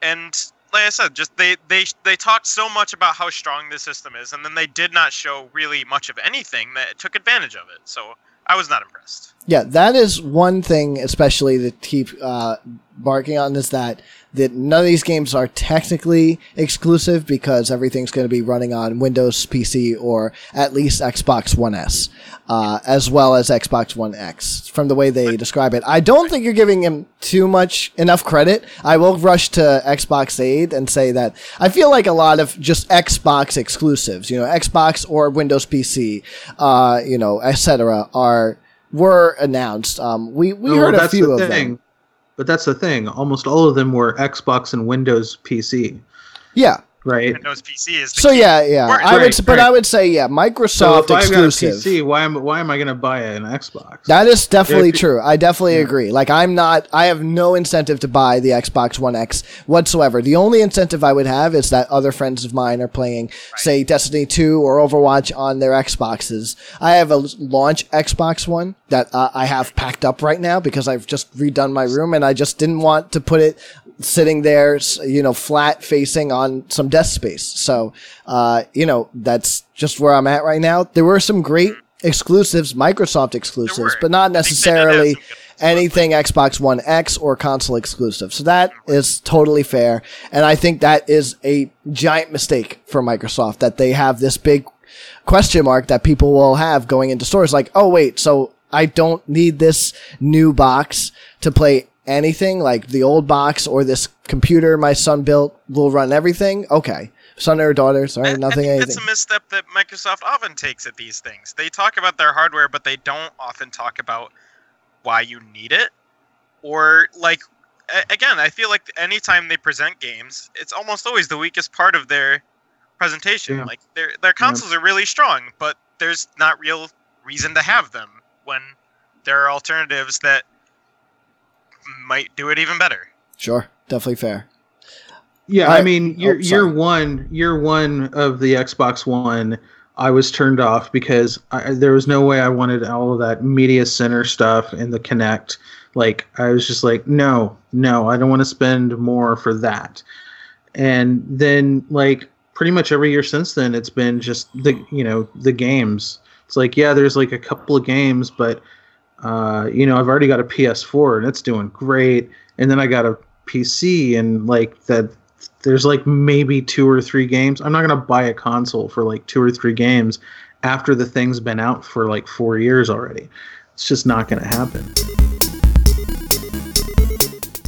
And like I said, just they they they talked so much about how strong this system is, and then they did not show really much of anything that took advantage of it. So I was not impressed. Yeah, that is one thing, especially to keep uh, barking on is that that none of these games are technically exclusive because everything's going to be running on Windows PC or at least Xbox One S, uh, as well as Xbox One X. From the way they describe it, I don't think you're giving him too much enough credit. I will rush to Xbox Aid and say that I feel like a lot of just Xbox exclusives, you know, Xbox or Windows PC, uh, you know, etc., are were announced. Um, we we No, heard a few the of thing. them. But that's the thing. Almost all of them were Xbox and Windows PC, Yeah. Right? Windows PC is the So key. yeah, yeah. Right, I would, right, s- but right. I would say yeah, So Microsoft if I've exclusive. got a PC, why am why am I going to buy an Xbox? That is definitely If you- true. I definitely Yeah. agree. Like I'm not I have no incentive to buy the Xbox One X whatsoever. The only incentive I would have is that other friends of mine are playing say Destiny 2 or Overwatch on their Xboxes. I have a launch Xbox One that uh, I have packed up right now because I've just redone my room and I just didn't want to put it sitting there, you know, flat facing on some desk space. So, uh, you know, that's just where I'm at right now. There were some great exclusives, Microsoft exclusives, but not I think they did have necessarily some good exclusives. anything Xbox One X or console exclusive. So that is totally fair. And I think that is a giant mistake for Microsoft that they have this big question mark that people will have going into stores like, oh, wait, so I don't need this new box to play anything like the old box or this computer my son built will run everything. Okay. Son or daughter, sorry, I- nothing, I think anything. that's a misstep that Microsoft often takes at these things. They talk about their hardware, but they don't often talk about why you need it. Or like, again, I feel like anytime they present games, it's almost always the weakest part of their presentation. Yeah. Like their their consoles are really strong, but there's not real reason to have them when there are alternatives that might do it even better. Sure. Definitely fair. Yeah, I- I, mean, oh, year oh, sorry. year one, year one of the Xbox One, I was turned off because I, there was no way I wanted all of that media center stuff and the Kinect. Like, I was just like, no, no, I don't want to spend more for that. And then, like, pretty much every year since then, it's been just the you know the games. It's like, yeah, there's like a couple of games, but uh, you know, I've already got a PS4 and it's doing great. And then I got a PC and like that there's like maybe two or three games. I'm not gonna buy a console for like two or three games after the thing's been out for like four years already. It's just not gonna happen.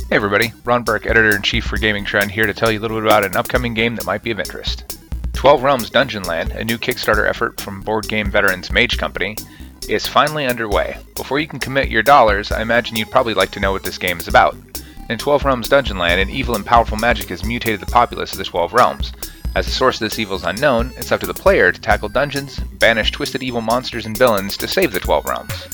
Hey everybody, Ron Burke, editor in chief for Gaming Trend, here to tell you a little bit about an upcoming game that might be of interest. 12 Realms Dungeon Land, a new Kickstarter effort from board game veterans Mage Company, is finally underway. Before you can commit your dollars, I imagine you'd probably like to know what this game is about. In 12 Realms Dungeon Land, an evil and powerful magic has mutated the populace of the 12 Realms. As the source of this evil is unknown, it's up to the player to tackle dungeons, banish twisted evil monsters and villains to save the 12 Realms.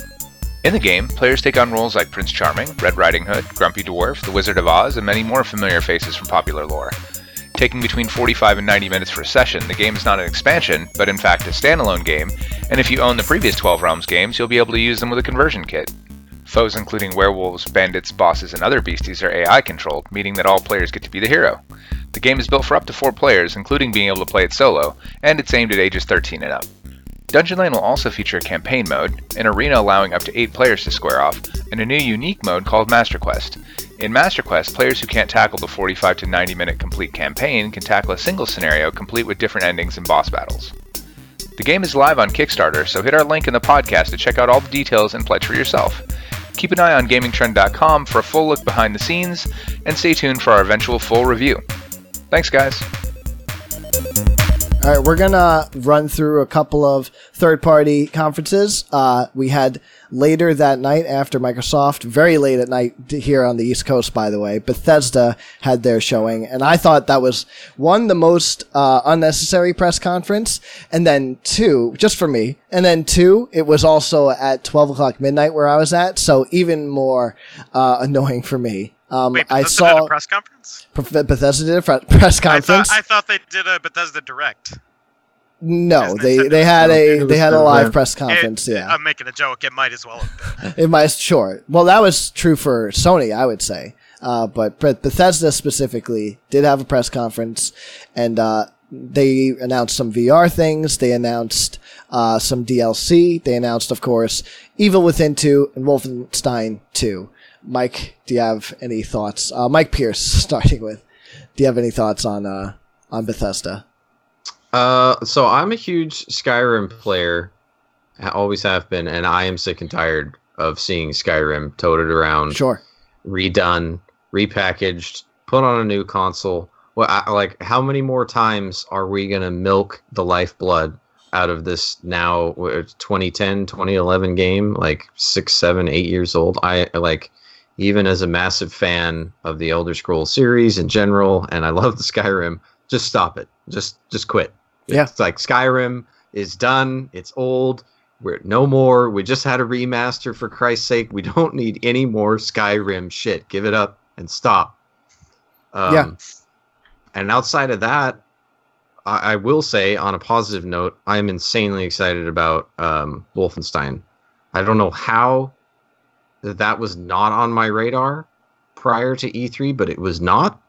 In the game, players take on roles like Prince Charming, Red Riding Hood, Grumpy Dwarf, The Wizard of Oz, and many more familiar faces from popular lore. Taking between 45 and 90 minutes for a session, the game is not an expansion, but in fact a standalone game, and if you own the previous 12 Realms games, you'll be able to use them with a conversion kit. Foes including werewolves, bandits, bosses, and other beasties are AI controlled, meaning that all players get to be the hero. The game is built for up to 4 players, including being able to play it solo, and it's aimed at ages 13 and up. Dungeon Land will also feature a campaign mode, an arena allowing up to 8 players to square off, and a new unique mode called Master Quest. In Master Quest, players who can't tackle the 45 to 90 minute complete campaign can tackle a single scenario complete with different endings and boss battles. The game is live on Kickstarter, so hit our link in the podcast to check out all the details and pledge for yourself. Keep an eye on GamingTrend.com for a full look behind the scenes, and stay tuned for our eventual full review. Thanks, guys. All right, we're gonna run through a couple of third party conferences. Uh, we had later that night after Microsoft, very late at night here on the East Coast, by the way, Bethesda had their showing. And I thought that was one, the most uh, unnecessary press conference. And then two, just for me. And then two, it was also at 12 o'clock midnight where I was at. So even more uh, annoying for me. Um, Wait, I Bethesda did saw a press conference. Bethesda did a fre- *laughs* press I thought, conference. I thought they did a Bethesda Direct. no, Isn't they they had a they had a live there. press conference. It- yeah, I'm making a joke. It might as well. *laughs* It might sure. Well, that was true for Sony, I would say. Uh, but Bethesda specifically did have a press conference, and uh, they announced some VR things. They announced uh, some DLC. They announced, of course, Evil Within two and Wolfenstein two. Mike, do you have any thoughts? Uh, Mike Pierce, *laughs* starting with. Do you have any thoughts on uh, on Bethesda? Uh, so I'm a huge Skyrim player, I always have been, and I am sick and tired of seeing Skyrim toted around, Sure. redone, repackaged, put on a new console. Well, I, like, how many more times are we gonna milk the lifeblood out of this now 2010, 2011 game? Like six, seven, eight years old. I like, even as a massive fan of the Elder Scrolls series in general, and I love the Skyrim. Just stop it. Just, just quit. Yeah. It's like Skyrim is done. It's old. We're no more. We just had a remaster for Christ's sake. We don't need any more Skyrim shit. Give it up and stop. Um, Yeah. And outside of that, I, I will say on a positive note, I'm insanely excited about um, Wolfenstein. I don't know how that that was not on my radar prior to E3, but it was not.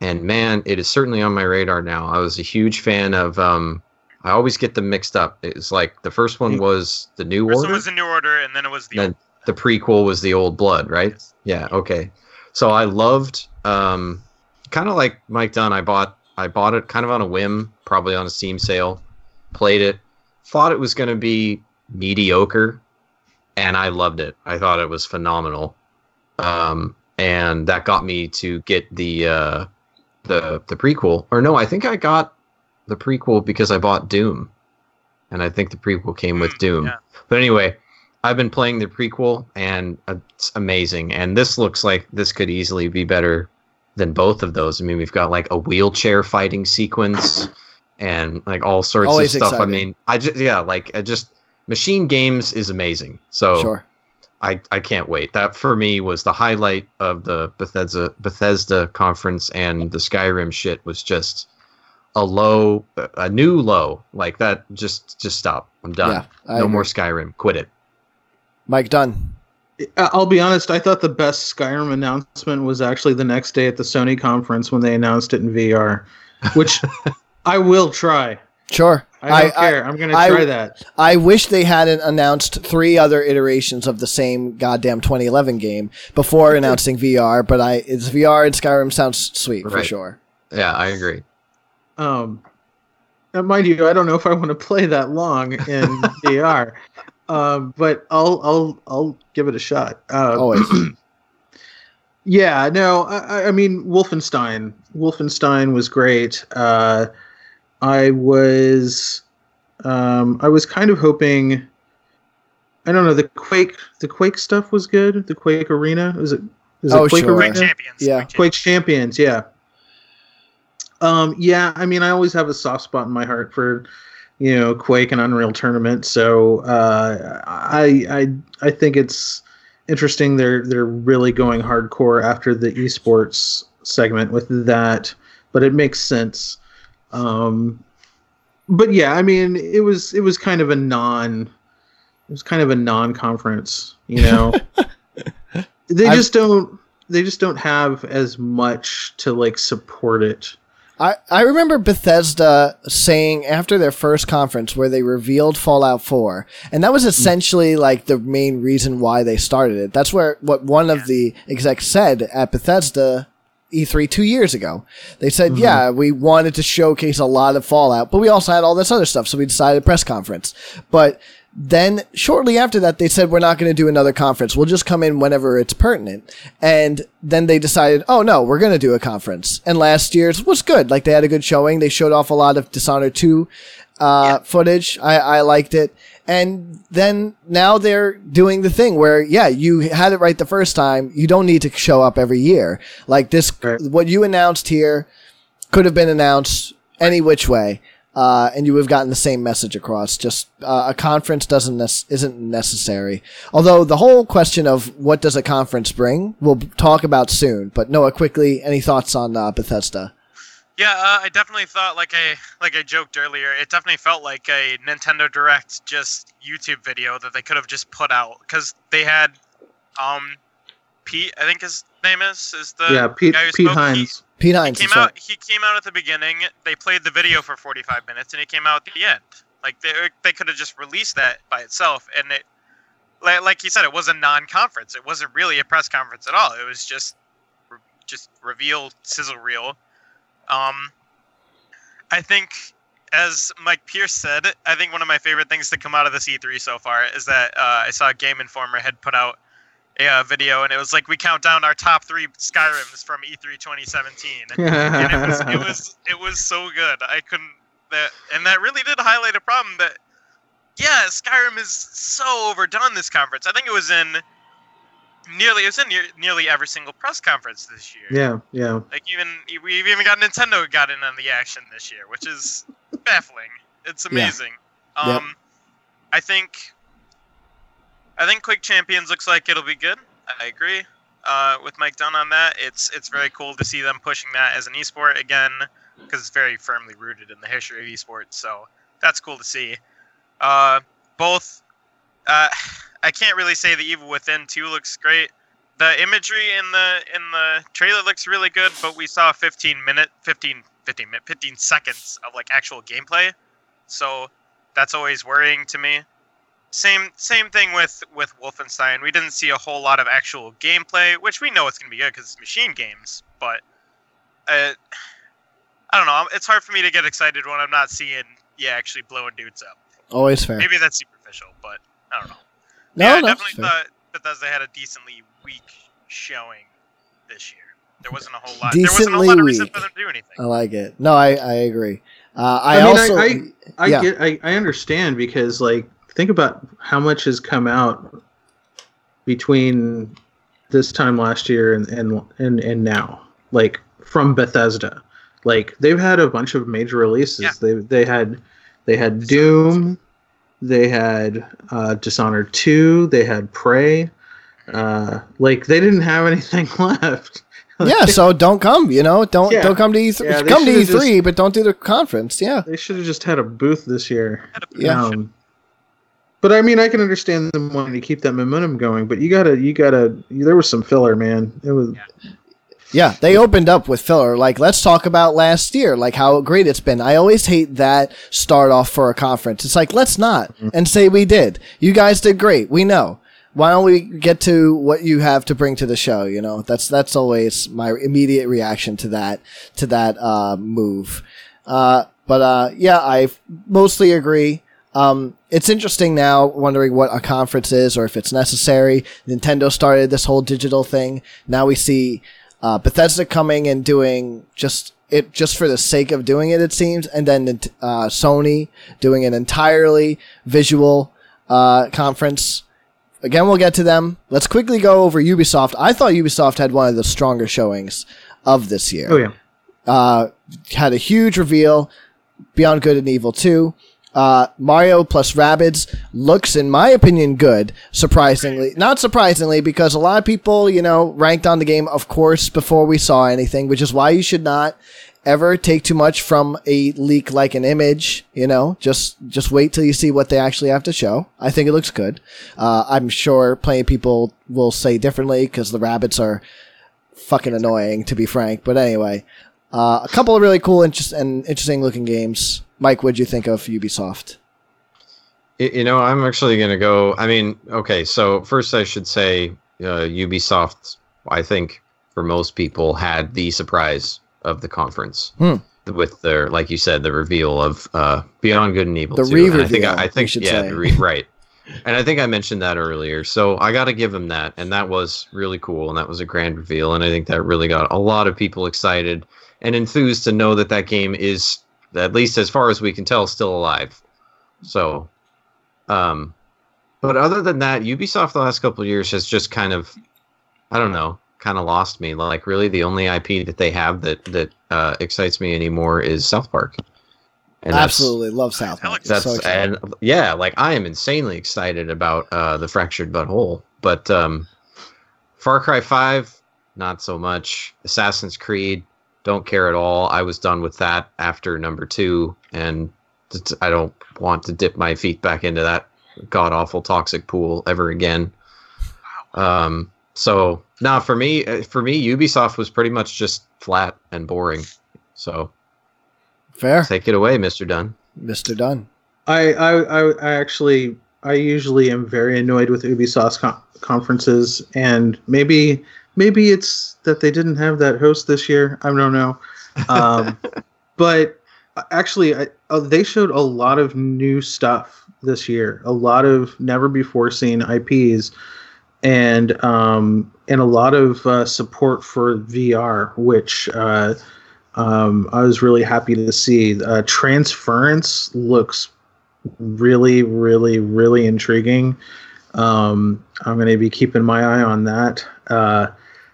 And man, it is certainly on my radar now. I was a huge fan of. Um, I always get them mixed up. It's like the first one was the New First Order one was the New Order, and then it was the. then the prequel was the old blood right yeah okay so i loved um kind of like mike dunn i bought i bought it kind of on a whim probably on a steam sale played it thought it was going to be mediocre and i loved it i thought it was phenomenal um and that got me to get the uh the the prequel or no i think i got the prequel because i bought doom and i think the prequel came with Mm, doom yeah. but anyway I've been playing the prequel and uh, it's amazing. And this looks like this could easily be better than both of those. I mean, we've got like a wheelchair fighting sequence and like all sorts Always of stuff. I mean, I just yeah, like I just Machine Games is amazing. So Sure. I I can't wait. That for me was the highlight of the Bethesda Bethesda conference and the Skyrim shit was just a low a new low. Like that just just stop. I'm done. Yeah, no agree. more Skyrim. Quit it. Mike Dunn. I'll be honest. I thought the best Skyrim announcement was actually the next day at the Sony conference when they announced it in VR, which *laughs* I will try. Sure. I don't care. I, am going to I- try that. I wish they hadn't announced three other iterations of the same goddamn 2011 game before announcing VR, but I it's VR and Skyrim sounds sweet for sure. Yeah, I agree. Um, now, mind you, I don't know if I want to play that long in *laughs* VR, um, but I'll I'll I'll give it a shot. Uh, Always. *clears throat* Yeah, no, I, I- I mean Wolfenstein. Wolfenstein was great. Uh, I was, um, I was kind of hoping. I don't know. The Quake, the Quake stuff was good. The Quake Arena is it? Is Oh, it Quake sure. Quake Arena? Champions. Yeah. Quake Quake Champions, yeah. Um, yeah, I mean, I always have a soft spot in my heart for, you know, Quake and Unreal Tournament. So uh, I, I, I think it's interesting. They're they're really going hardcore after the esports segment with that, but it makes sense. Um, but yeah, I mean, it was it was kind of a non, it was kind of a non-conference, you know. *laughs* they I've- just don't they just don't have as much to like support it. I, I remember Bethesda saying after their first conference where they revealed Fallout 4, and that was essentially like the main reason why they started it. That's where what one of the execs said at Bethesda E3 two years ago. They said, yeah, we wanted to showcase a lot of Fallout, but we also had all this other stuff, so we decided a press conference. But then shortly after that, they said, we're not going to do another conference. We'll just come in whenever it's pertinent. And then they decided, oh no, we're going to do a conference. And last year's was good. Like they had a good showing. They showed off a lot of Dishonored 2 uh, footage. I, I liked it. And then now they're doing the thing where, yeah, you had it right the first time. You don't need to show up every year. Like this, Right. what you announced here could have been announced any which way. Uh, and you would have gotten the same message across. Just uh, a conference doesn't nec- isn't necessary. Although the whole question of what does a conference bring, we'll talk about soon. But Noah, quickly, any thoughts on uh, Bethesda? Yeah, uh, I definitely thought like I like I joked earlier. It definitely felt like a Nintendo Direct just YouTube video that they could have just put out because they had um Pete, I think his name is is the yeah, Pete guy who Pete spoke. He- Hines. Pete He, came that's right. out. He came out at the beginning. They played the video for 45 minutes, and he came out at the end. Like they they could have just released that by itself, and it like, like he said, it was a non-conference. It wasn't really a press conference at all. It was just just reveal sizzle reel. Um, I think, as Mike Pierce said, I think one of my favorite things to come out of this E3 so far is that uh, I saw Game Informer had put out a uh, video, and it was like we count down our top three Skyrims from E E3 2017, and it was it was it was so good. I couldn't that, and that really did highlight a problem that yeah, Skyrim is so overdone this conference. I think it was in nearly it was in near, nearly every single press conference this year. yeah, yeah. Like even we've even got Nintendo got in on the action this year, which is *laughs* baffling. It's Yeah. amazing. Yep. Um, I think I think Quake Champions looks like it'll be good. I agree uh, with Mike Dunn on that. It's it's very cool to see them pushing that as an esport again because it's very firmly rooted in the history of esports. So that's cool to see. Uh, both, uh, I can't really say the Evil Within two looks great. The imagery in the in the trailer looks really good, but we saw 15 minute, 15, 15 minute, 15 seconds of like actual gameplay. So that's always worrying to me. Same same thing with with Wolfenstein. We didn't see a whole lot of actual gameplay, which we know it's gonna be good because it's machine games. But uh, I don't know. It's hard for me to get excited when I'm not seeing yeah actually blowing dudes up. Always fair. Maybe that's superficial, but I don't know. No, yeah, I definitely fair. thought Bethesda had a decently weak showing this year. There wasn't a whole lot. there wasn't a Decently lot of reason weak. for them to do anything. I like it. No, I, I agree. Uh, I, I mean, also I- I Yeah. get, I, I understand because like think about how much has come out between this time last year and and and, and now, like from Bethesda. Like they've had a bunch of major releases. Yeah. They they had they had Doom, they had uh, Dishonored two, they had Prey. Uh, like they didn't have anything *laughs* left. yeah. So don't come. You know, don't Yeah. don't come to E3. Yeah, come to E should've three, but don't do the conference. Yeah. They should have just had a booth this year. Yeah. Um, but I mean, I can understand them wanting to keep that momentum going. But you gotta, you gotta. There was some filler, man. It was. Yeah, they opened up with filler. Like, let's talk about last year, like how great it's been. I always hate that start off for a conference. It's like, let's not and say we did. You guys did great. We know. Why don't we get to what you have to bring to the show? You know, that's that's always my immediate reaction to that to that uh, move. Uh, but uh, yeah, I mostly agree. Um, it's interesting now, wondering what a conference is or if it's necessary. Nintendo started this whole digital thing. Now we see uh, Bethesda coming and doing just it just for the sake of doing it, it seems, and then uh, Sony doing an entirely visual uh, conference. Again, we'll get to them. Let's quickly go over Ubisoft. I thought Ubisoft had one of the stronger showings of this year Oh yeah. uh, had a huge reveal. Beyond Good and Evil 2. Uh, Mario plus Rabbids looks, in my opinion, good. Surprisingly, not surprisingly, because a lot of people, you know, ranked on the game, of course, before we saw anything, which is why you should not ever take too much from a leak like an image. You know, just just wait till you see what they actually have to show. I think it looks good. Uh, I'm sure plenty people will say differently because the Rabbids are fucking annoying, to be frank. But anyway, uh, a couple of really cool interest- and interesting looking games. Mike, what'd you think of Ubisoft? You know, I'm actually going to go. I mean, okay, so first I should say uh, Ubisoft, I think for most people, had the surprise of the conference Hmm. with their, like you said, the reveal of uh, Beyond Good and Evil. The 2. And I think, I think should yeah, re- right. And I think I mentioned that earlier. So I got to give them that. And that was really cool. And that was a grand reveal. And I think that really got a lot of people excited and enthused to know that that game is at least as far as we can tell, still alive. So, um, but other than that, Ubisoft the last couple of years has just kind of, I don't know, kind of lost me. Like really, the only IP that they have that that uh, excites me anymore is South Park. And Absolutely love South Park. That's so and yeah, like I am insanely excited about uh, the fractured butthole, but um, Far Cry Five, not so much. Assassin's Creed, don't care at all. I was done with that after number two, and I don't want to dip my feet back into that god awful toxic pool ever again. Um, so now for me, uh, for me, Ubisoft was pretty much just flat and boring. So fair. Take it away, Mister Dunn. Mister Dunn. I, I I actually I usually am very annoyed with Ubisoft con- conferences, and maybe maybe it's that they didn't have that host this year. I don't know, um, *laughs* but actually, I, uh, they showed a lot of new stuff this year. A lot of never before seen IPs, and um, and a lot of uh, support for VR, which uh, um, I was really happy to see. Uh, Transference looks really, really, really intriguing. Um, I'm going to be keeping my eye on that. Uh,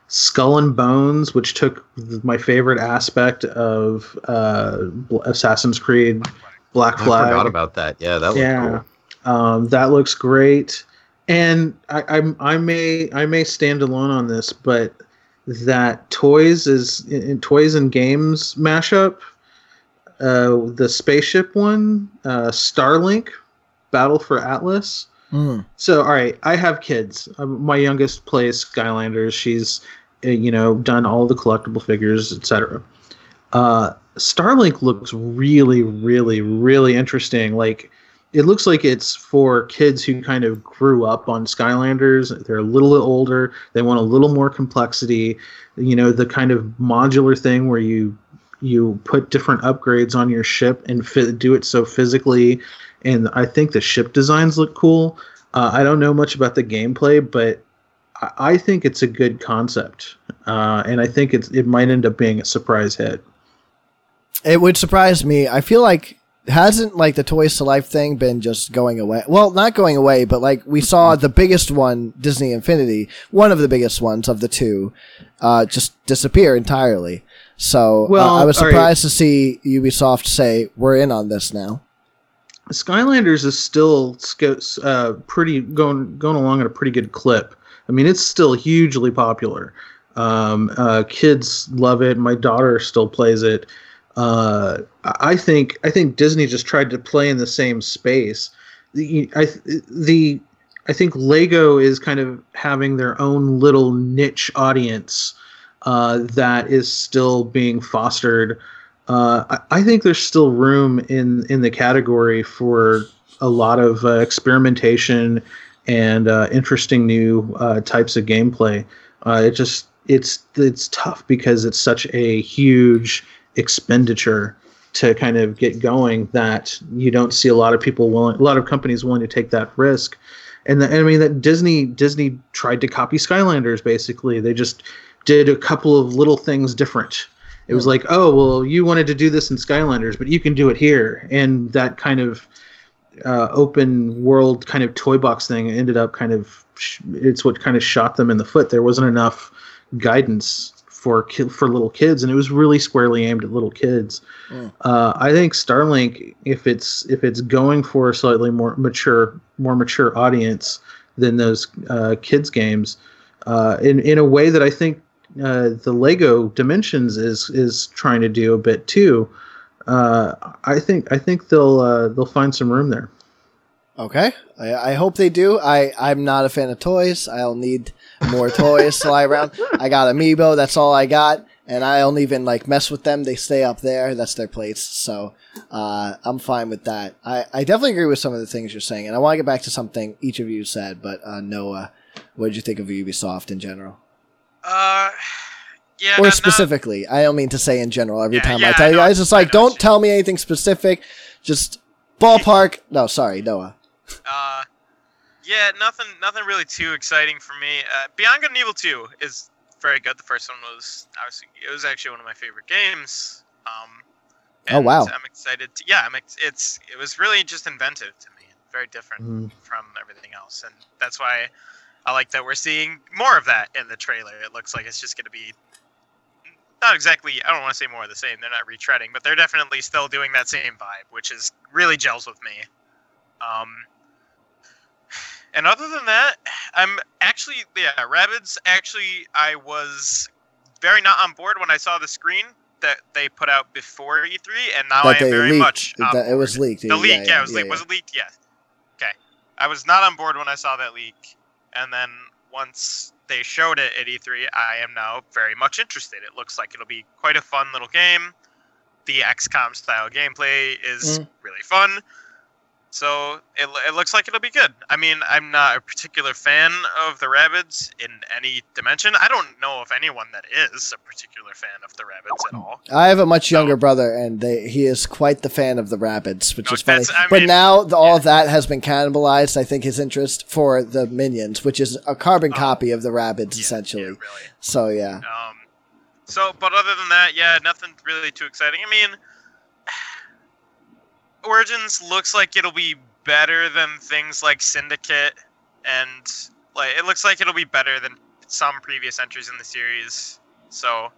Skull and Bones, which took my favorite aspect of uh, Assassin's Creed Black Flag. I forgot about that. Yeah, that yeah. Cool. Um, that looks great. And I, I, I may I may stand alone on this, but that toys is in toys and games mashup uh, the spaceship one, uh, Starlink, Battle for Atlas. Mm. So, all right, I have kids. Um, my youngest plays Skylanders. She's, you know, done all the collectible figures, etc. Uh, Starlink looks really, really, really interesting. Like, it looks like it's for kids who kind of grew up on Skylanders. They're a little bit older. They want a little more complexity. You know, the kind of modular thing where you you put different upgrades on your ship and do it so physically. And I think the ship designs look cool. Uh, I don't know much about the gameplay, but I, think it's a good concept, uh, and I think it's it might end up being a surprise hit. It would surprise me. I feel like hasn't like the toys to life thing been just going away well not going away but like we saw the biggest one disney infinity one of the biggest ones of the two uh, just disappear entirely so well, uh, I was surprised right. to see Ubisoft say we're in on this now. Skylanders is still uh, pretty going going along at a pretty good clip. I mean, it's still hugely popular. Um, uh, kids love it. My daughter still plays it. Uh, I think I think Disney just tried to play in the same space. The I the I think Lego is kind of having their own little niche audience uh, that is still being fostered. Uh, I, I, think there's still room in in the category for a lot of uh, experimentation and uh, interesting new uh, types of gameplay. Uh, it just it's it's tough because it's such a huge expenditure to kind of get going that you don't see a lot of people willing, a lot of companies willing to take that risk. And, the, and I mean that Disney Disney tried to copy Skylanders basically. They just did a couple of little things different. It was like, oh, well, you wanted to do this in Skylanders, but you can do it here. And that kind of uh, open world kind of toy box thing ended up kind of, it's what kind of shot them in the foot. There wasn't enough guidance for ki- for little kids, and it was really squarely aimed at little kids. Mm. Uh, I think Starlink, if it's if it's going for a slightly more mature more mature audience than those uh, kids games, uh, in in a way that I think uh, the Lego Dimensions is is trying to do a bit too. Uh, I think I think they'll uh, they'll find some room there. Okay, I, I, hope they do. I I'm not a fan of toys. I'll need more toys to lie around. I got Amiibo. That's all I got, and I don't even like mess with them. They stay up there. That's their place. So uh, I'm fine with that. I I definitely agree with some of the things you're saying, and I want to get back to something each of you said. But uh, Noah, what did you think of Ubisoft in general? Uh, yeah. Or specifically. I don't mean to say in general. Every yeah, time yeah, I tell I you guys, it's like don't tell me anything specific. Just ballpark. No, sorry, Noah. Uh, yeah, nothing, nothing really too exciting for me. Uh, Beyond Good and Evil Two is very good. The first one was obviously it was actually one of my favorite games. Um, Oh, wow. I'm excited. To, yeah, I'm. Ex- it's it was really just inventive to me, very different Mhm. from everything else, and that's why I like that we're seeing more of that in the trailer. It looks like it's just going to be not exactly. I don't want to say more of the same. They're not retreading, but they're definitely still doing that same vibe, which is really gels with me. Um, and other than that, I'm actually yeah, Rabbids. Actually, I was very not on board when I saw the screen that they put out before E3, and now I am very leaked. much on that it was leaked. The leak, yeah, it was leaked. Was it leaked? Yeah. Okay. I was not on board when I saw that leak, and then once they showed it at E3, I am now very much interested. It looks like it'll be quite a fun little game. The XCOM style gameplay is Mm. really fun. So it, it looks like it'll be good. I mean, I'm not a particular fan of the Rabbids in any dimension. I don't know of anyone that is a particular fan of the Rabbids at all. I have a much younger brother, and they, he is quite the fan of the Rabbids, which No, is funny. that's- I but mean, now the, all of that has been cannibalized. I think his interest for the minions, which is a carbon Oh. copy of the Rabbids, Yeah, essentially. yeah, really. So yeah, Um, so, but other than that, yeah, nothing really too exciting. I mean, Origins looks like it'll be better than things like Syndicate, and like it looks like it'll be better than some previous entries in the series. So,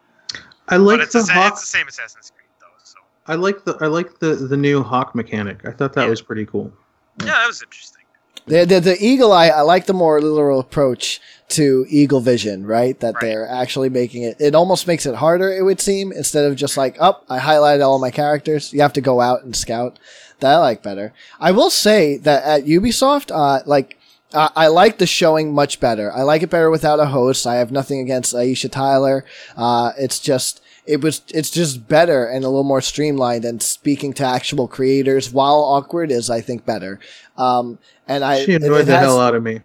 I but like it's, the the sa- hawk. it's the same Assassin's Creed though. So, I like the I like the the new hawk mechanic. I thought that Yeah. was pretty cool. yeah, that was interesting. the, the the eagle eye. I like the more literal approach to Eagle Vision, right? That Right. they're actually making it. It almost makes it harder. It would seem instead of just like, up, I highlighted all my characters. You have to go out and scout. That I like better. I will say that at Ubisoft, uh, like. Uh, I like the showing much better. I like it better without a host. I have nothing against Aisha Tyler. Uh, it's just it was it's just better and a little more streamlined and speaking to actual creators while awkward is I think better. Um, and I she it- annoyed it the has- hell out of me.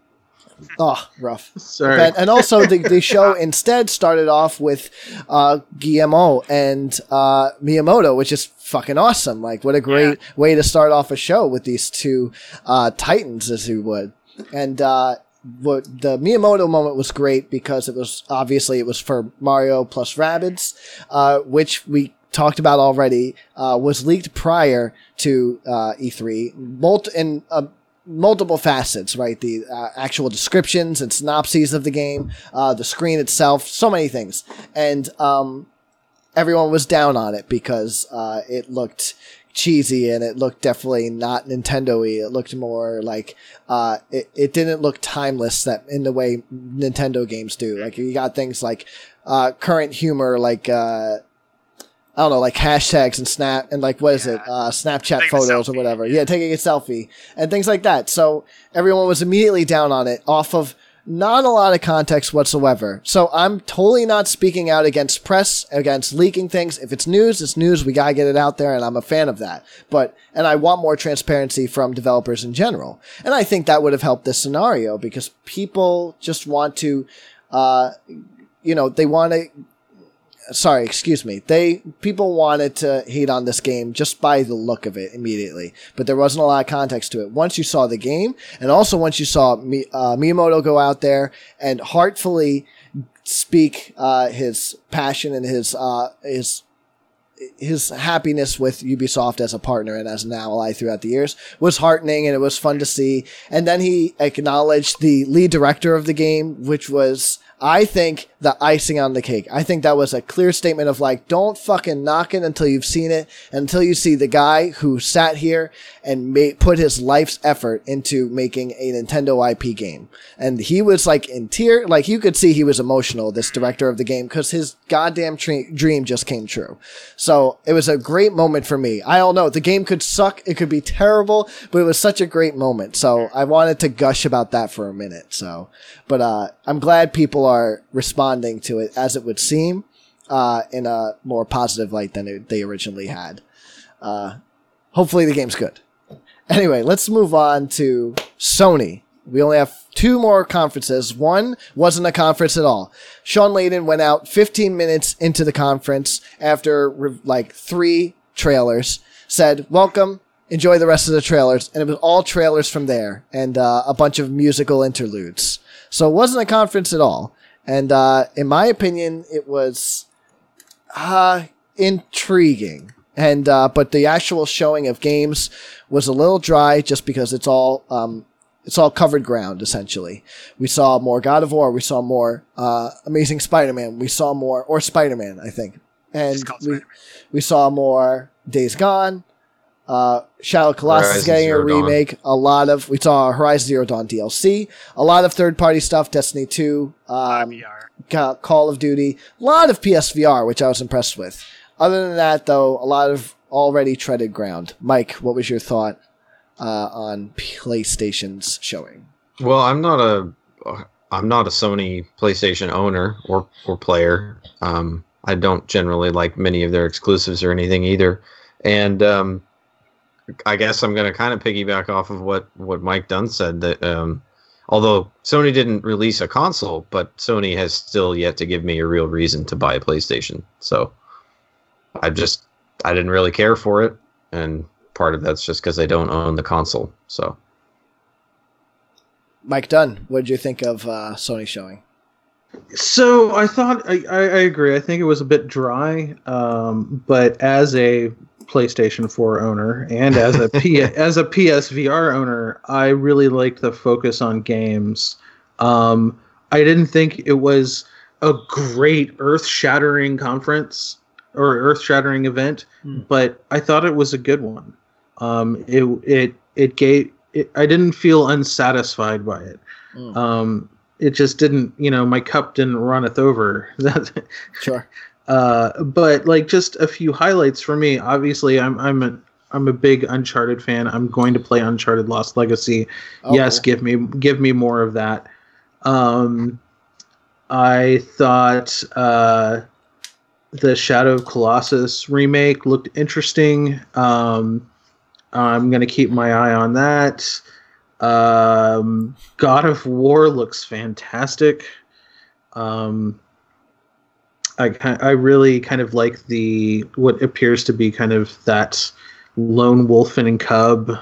Oh, rough. Sorry. But, and also, the, the show *laughs* instead started off with uh, Guillemot and uh, Miyamoto, which is fucking awesome. Like, what a great way to start off a show with these two uh, titans, as you would. And uh, what the Miyamoto moment was great because it was obviously it was for Mario plus Rabbids, uh, which we talked about already, uh, was leaked prior to uh, E3. Mult- and uh, multiple facets, right? The uh, actual descriptions and synopses of the game, uh, the screen itself, so many things. And um, everyone was down on it because uh, it looked cheesy and it looked definitely not Nintendo-y. It looked more like uh, it, it didn't look timeless that in the way Nintendo games do. Like you got things like uh, current humor, like uh, I don't know, like hashtags and snap and like what is it, uh, Snapchat photos or whatever. yeah. Yeah, taking a selfie and things like that. So everyone was immediately down on it off of not a lot of context whatsoever. So I'm totally not speaking out against press, against leaking things. If it's news, it's news. We gotta get it out there, and I'm a fan of that. But and I want more transparency from developers in general. And I think that would have helped this scenario because people just want to, uh, you know, they want to sorry, excuse me. They people wanted to hate on this game just by the look of it immediately, but there wasn't a lot of context to it. Once you saw the game, and also once you saw uh, Miyamoto go out there and heartfully speak uh, his passion and his uh, his his happiness with Ubisoft as a partner and as an ally throughout the years was heartening and it was fun to see. And then he acknowledged the lead director of the game, which was, I think, the icing on the cake. I think that was a clear statement of like, don't fucking knock it until you've seen it, until you see the guy who sat here and put his life's effort into making a Nintendo IP game. And he was like in tear, like you could see he was emotional, this director of the game, because his goddamn tre- dream just came true. So it was a great moment for me. I don't know. The game could suck. It could be terrible, but it was such a great moment. So I wanted to gush about that for a minute. So, but, uh, I'm glad people are responding to it as it would seem, uh, in a more positive light than it, they originally had. Uh, hopefully the game's good. Anyway, let's move on to Sony. We only have two more conferences. One wasn't a conference at all. Shawn Layden went out 15 minutes into the conference after re- like three trailers, said, Welcome, enjoy the rest of the trailers. And it was all trailers from there and uh, a bunch of musical interludes. So it wasn't a conference at all. And uh, in my opinion, it was uh, intriguing. and uh, but the actual showing of games was a little dry just because it's all um, it's all covered ground essentially. We saw more God of War, we saw more uh, Amazing Spider-Man, we saw more or Spider-Man, I think, and we, we saw more Days Gone. Uh, Shadow of Colossus Horizon getting a Zero Dawn. remake. A lot of we saw Horizon Zero Dawn DLC. A lot of third party stuff. Destiny Two. Um, VR. Call of Duty, a lot of PSVR, which I was impressed with. Other than that, though, a lot of already treaded ground. Mike, what was your thought uh, on PlayStation's showing? Well, I'm not a I'm not a Sony PlayStation owner or or player. Um, I don't generally like many of their exclusives or anything either. And um, I guess I'm going to kind of piggyback off of what what Mike Dunn said that um, although Sony didn't release a console, but Sony has still yet to give me a real reason to buy a PlayStation. So I just I didn't really care for it, and part of that's just because I don't own the console. So. Mike Dunn, what did you think of uh, Sony showing? So I thought I, I, I agree. I think it was a bit dry, um, but as a PlayStation 4 owner and as a P, *laughs* as a PSVR owner, I really liked the focus on games. Um, I didn't think it was a great earth-shattering conference or earth-shattering event, Hmm. but I thought it was a good one. Um, it it it gave. It, I didn't feel unsatisfied by it Mm, um it just didn't you know my cup didn't runneth over *laughs* sure. Uh but like just a few highlights for me. Obviously i'm i'm a i'm a big uncharted fan. I'm going to play uncharted lost legacy. Oh, yes cool. give me give me more of that. Um i thought uh the shadow of colossus remake looked interesting. Um i'm going to keep my eye on that. Um, God of War looks fantastic. Um, I I really kind of like the what appears to be kind of that lone wolf and cub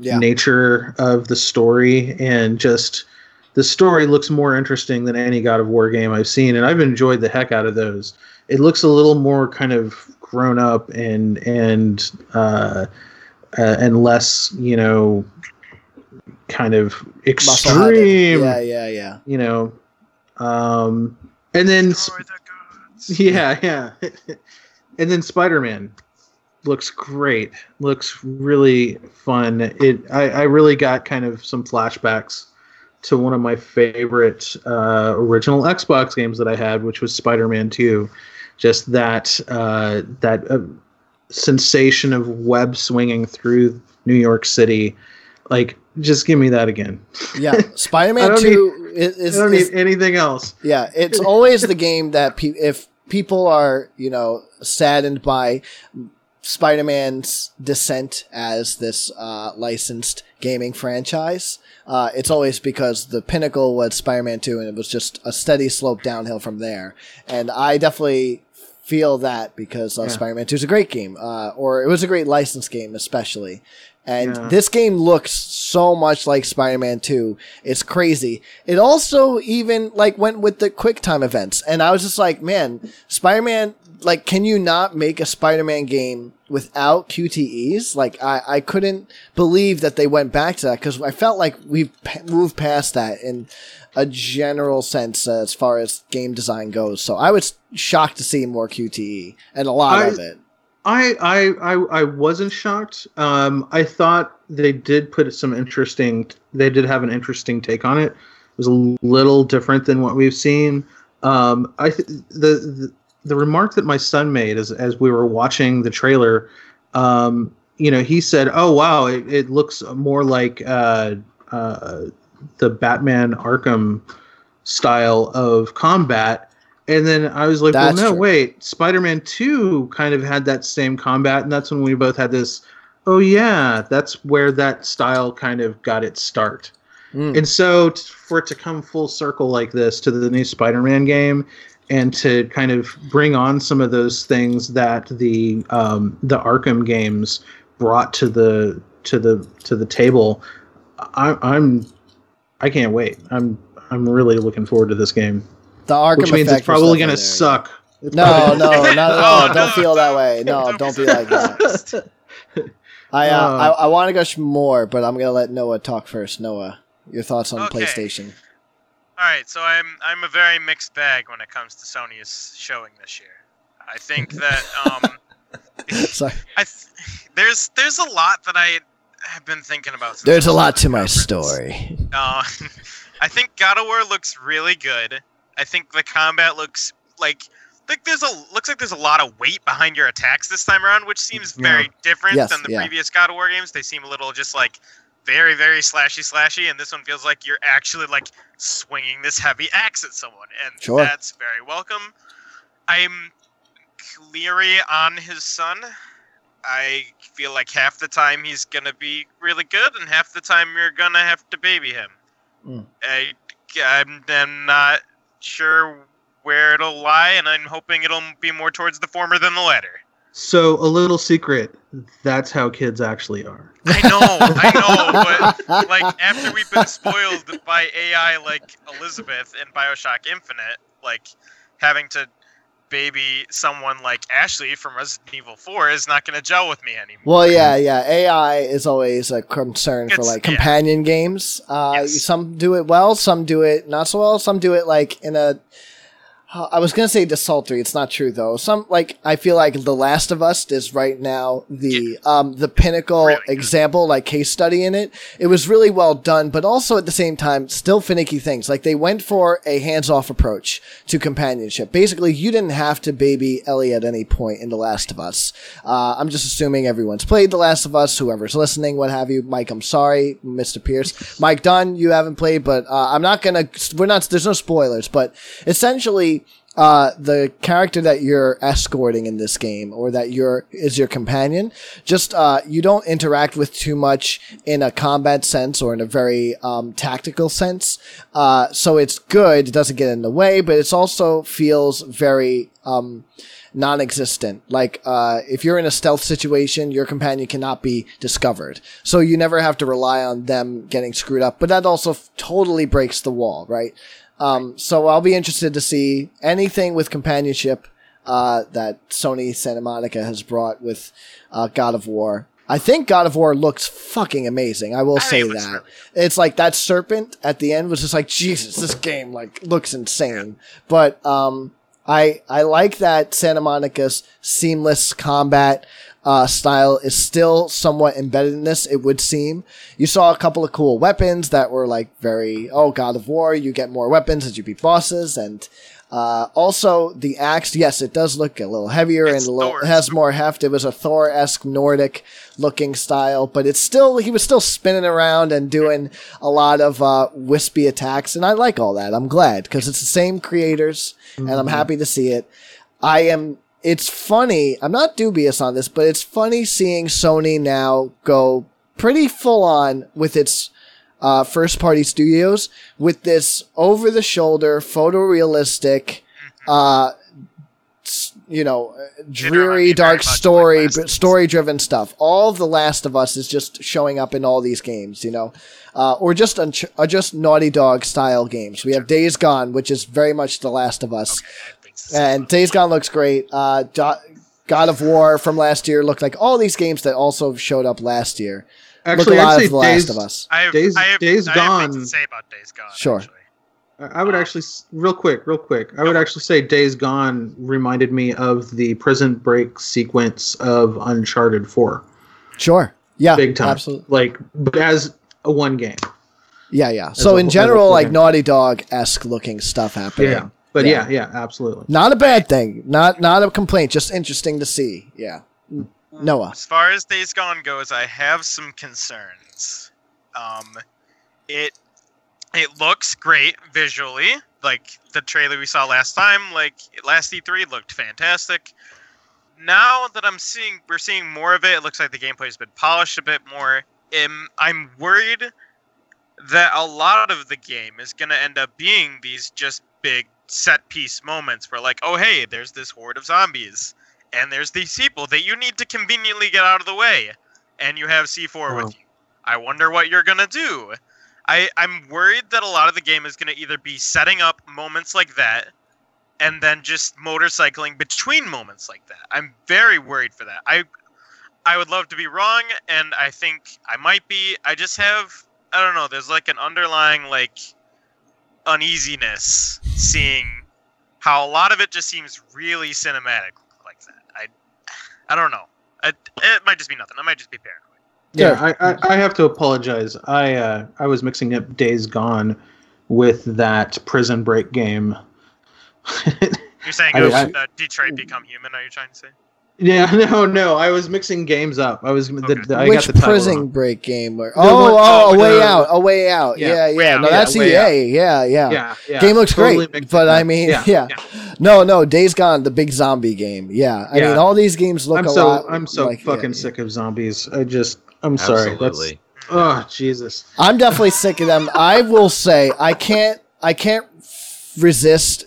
Yeah. nature of the story, and just the story looks more interesting than any God of War game I've seen, and I've enjoyed the heck out of those. It looks a little more kind of grown up and and uh, uh, and less, you know, kind of extreme. Yeah, yeah, yeah. You know, um, and then the goods. *laughs* yeah, yeah. and then Spider Man looks great. Looks really fun. It I, I really got kind of some flashbacks to one of my favorite uh, original Xbox games that I had, which was Spider Man Two. Just that uh, that uh, sensation of web swinging through New York City. Like, just give me that again. Yeah, *laughs* Spider-Man don't Two is, is, I don't need anything else. Yeah, it's always the game that pe- if people are, you know, saddened by Spider-Man's descent as this uh, licensed gaming franchise, uh, it's always because the pinnacle was Spider-Man 2 and it was just a steady slope downhill from there. And I definitely feel that because uh, Yeah. Spider-Man 2 is a great game, uh, or it was a great licensed game especially. And Yeah. this game looks so much like Spider-Man 2. It's crazy. It also even like went with the QuickTime events, and I was just like, man, Spider-Man. Like, can you not make a Spider-Man game without QTEs? Like, I, I couldn't believe that they went back to that because I felt like we've p- moved past that in a general sense uh, as far as game design goes. So I was shocked to see more QTE and a lot I- of it. I, I I I wasn't shocked. Um, I thought they did put some interesting. They did have an interesting take on it. It was a little different than what we've seen. Um, I th- the, the the remark that my son made as as we were watching the trailer, um, you know, he said, "Oh wow, it, it looks more like uh, uh, the Batman Arkham style of combat." And then I was like, That's "Well, no, true. wait. Spider-Man Two kind of had that same combat, and that's when we both had this. Oh yeah, that's where that style kind of got its start." Mm. And so t- for it to come full circle like this to the new Spider-Man game and to kind of bring on some of those things that the um, the Arkham games brought to the to the to the table, I, I'm I can't wait. I'm I'm really looking forward to this game, The Arkham which means effect it's probably going to there, suck It's No, no, not *laughs* at Oh, all. no, don't feel that don't- way. No, don't don't be be like that. I uh, Uh. I, I want to gush more, but I'm gonna let Noah talk first. Noah, your thoughts on Okay. PlayStation? All right, so I'm I'm a very mixed bag when it comes to Sony's showing this year. I think that um, *laughs* Sorry, I th- there's there's a lot that I have been thinking about. since there's a lot to my conference. story. Uh, *laughs* I think God of War looks really good. I think the combat looks like like there's a looks like there's a lot of weight behind your attacks this time around, which seems Yeah. very different Yes, than the yeah. previous God of War games. They seem a little just like very very slashy slashy, and this one feels like you're actually like swinging this heavy axe at someone, and Sure. that's very welcome. I'm leery on his son. I feel like half the time he's gonna be really good, and half the time you're gonna have to baby him. Mm. I, I'm, I'm not sure where it'll lie, and I'm hoping it'll be more towards the former than the latter. So a little secret, that's how kids actually are. I know, I know, but like after we've been spoiled by AI like Elizabeth in Bioshock Infinite, like having to baby someone like Ashley from Resident Evil 4 is not going to gel with me anymore. Well, yeah, yeah. AI is always a concern for It's- like yeah. companion games. Uh, Yes. Some do it well, some do it not so well. Some do it like in a. I was gonna say desultory. It's not true though. Some like I feel like The Last of Us is right now the um the pinnacle Really example, like case study in it. It was really well done, but also at the same time still finicky things. Like they went for a hands off approach to companionship. Basically, you didn't have to baby Ellie at any point in The Last of Us. Uh, I'm just assuming everyone's played The Last of Us. Whoever's listening, what have you, Mike. I'm sorry, Mr. Pierce. Mike Dunn, you haven't played, but uh, I'm not gonna. We're not. There's no spoilers, but essentially. Uh, the character that you're escorting in this game, or that you're is your companion, just uh, you don't interact with too much in a combat sense or in a very um, tactical sense. Uh, so it's good; it doesn't get in the way, but it also feels very um, non-existent. Like uh, if you're in a stealth situation, your companion cannot be discovered, so you never have to rely on them getting screwed up. But that also f- totally breaks the wall, right? Um, so I'll be interested to see anything with companionship uh, that Sony Santa Monica has brought with uh, God of War. I think God of War looks fucking amazing. I will I say think it looks that. really It's like that serpent at the end was just like Jesus. This game like looks insane. But um, I I like that Santa Monica's seamless combat uh, style is still somewhat embedded in this. It would seem you saw a couple of cool weapons that were like very oh God of War. You get more weapons as you beat bosses, and uh, also the axe. Yes, it does look a little heavier It's and a little, it has more heft. It was a Thor esque Nordic looking style, but it's still he was still spinning around and doing a lot of uh, wispy attacks, and I like all that. I'm glad because it's the same creators, and I'm happy to see it. I am. It's funny. I'm not dubious on this, but it's funny seeing Sony now go pretty full on with its uh, first party studios with this over the shoulder, photorealistic, uh, you know, dreary, dark much like story, Last of Us. story driven stuff. All The Last of Us is just showing up in all these games, you know, uh, or just unch- uh, just Naughty Dog style games. We have Days Gone, which is very much The Last of Us. Least. And Days Gone looks great. Uh, God of War from last year looked like all these games that also showed up last year. Actually, look a lot I'd say of The Last Days, of Us. I have, Days- I have, Days I have Gone. to say about Days Gone. Sure. Actually. I would actually, real quick, real quick, I would actually say Days Gone reminded me of the prison break sequence of Uncharted 4. Sure. Yeah. Big time. Absolutely. Like, but as a one game. Yeah, yeah. As So a- in general, like. Naughty Dog esque looking stuff happening. Yeah. But Yeah. yeah, yeah, absolutely. Not a bad thing. Not not a complaint. Just interesting to see. Yeah. Noah. As far as Days Gone goes, I have some concerns. Um, it it looks great visually, like the trailer we saw last time. Like last E3 looked fantastic. Now that I'm seeing, we're seeing more of it. It looks like the gameplay's been polished a bit more. Um, I'm worried that a lot of the game is going to end up being these just big set piece moments where, like, oh hey, there's this horde of zombies and there's these people that you need to conveniently get out of the way, and you have C4 Oh. with you. I wonder what you're gonna do. I I'm worried that a lot of the game is gonna either be setting up moments like that, and then just motorcycling between moments like that. I'm very worried for that. I I would love to be wrong, and I think I might be. I just have I don't know. There's like an underlying like uneasiness seeing how a lot of it just seems really cinematic like that. I I don't know. I, it might just be nothing. I might just be paranoid. Yeah, I, I, I have to apologize. I uh, I was mixing up Days Gone with that Prison Break game. *laughs* You're saying I- I- uh, Detroit Become Human? Are you trying to say? Yeah, *laughs* no, no, I was mixing games up. I was the, Okay. the- I Which got the prison wrong. break game? Where, The oh, one- oh, a way out, a way out. Yeah, Yeah, yeah. Out, no, yeah, that's Way EA. Yeah, yeah. Yeah, yeah. Game looks Totally great, but it I mean, *laughs* yeah. yeah. No, no, Days Gone, the big zombie game. Yeah, I Yeah. mean, all these games look I'm a so lot. I'm so like, fucking yeah. sick of zombies. I just I'm sorry. Absolutely. That's oh Jesus. I'm definitely sick of them. I will say I can't I can't f- resist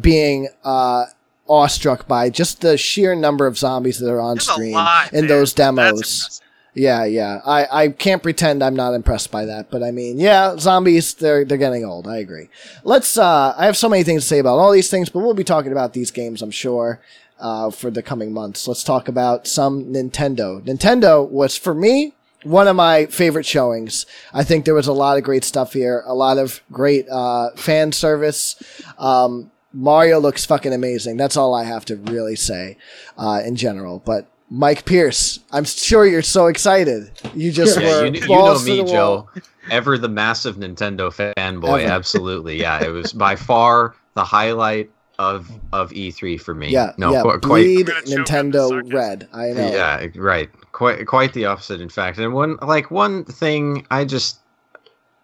being uh, awestruck by just the sheer number of zombies that are on There's screen lot in there. those demos. Yeah, yeah. I, I can't pretend I'm not impressed by that, but I mean, yeah, zombies they're they're getting old. I agree. Let's uh I have so many things to say about all these things, but we'll be talking about these games, I'm sure, uh for the coming months. Let's talk about some Nintendo. Nintendo was for me one of my favorite showings. I think there was a lot of great stuff here, a lot of great uh fan service. Um Mario looks fucking amazing. That's all I have to really say uh in general, but Mike Pierce, I'm sure you're so excited. You just Yeah, were you, you know me, the wall. Joe. Ever the massive Nintendo fanboy. Ever. Absolutely, yeah. It was by far the highlight of of E3 for me. Yeah, no, yeah. qu- quite. Bleed I'm gonna choke on Nintendo. Red. I know. Yeah, right. Quite quite the opposite, in fact. And one like one thing, I just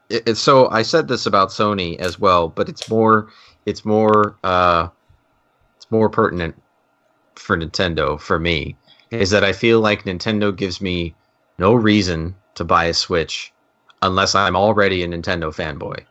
it, it's so I said this about Sony as well, but it's more it's more uh it's more pertinent for Nintendo for me is that I feel like Nintendo gives me no reason to buy a Switch unless I'm already a Nintendo fanboy.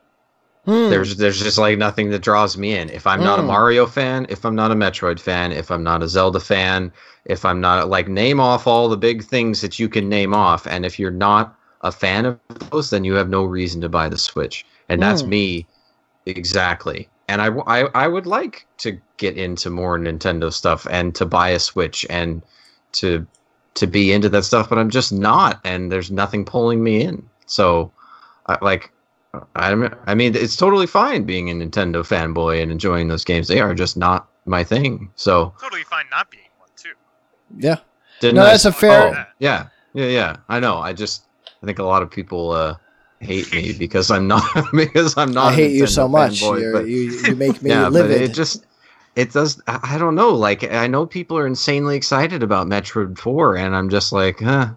Hmm. There's there's just like nothing that draws me in. If I'm not a Mm. Mario fan, if I'm not a Metroid fan, if I'm not a Zelda fan, if I'm not like name off all the big things that you can name off, and if you're not a fan of those, then you have no reason to buy the Switch. And that's Mm. me exactly. And I I would like to get into more Nintendo stuff and to buy a Switch and to to be into that stuff, but I'm just not, and there's nothing pulling me in. So, I, like, I I mean, it's totally fine being a Nintendo fanboy and enjoying those games. They are just not my thing. So, Totally fine not being one too. Yeah. didn't No, I- that's a fair- Oh, yeah, yeah, yeah. I know. I just I think a lot of people uh, hate me because I'm not *laughs* because I'm not. I hate you so much. You're, but- you you make me *laughs* yeah, livid. but it just it does. I don't know. Like I know people are insanely excited about Metroid Four, and I'm just like, huh.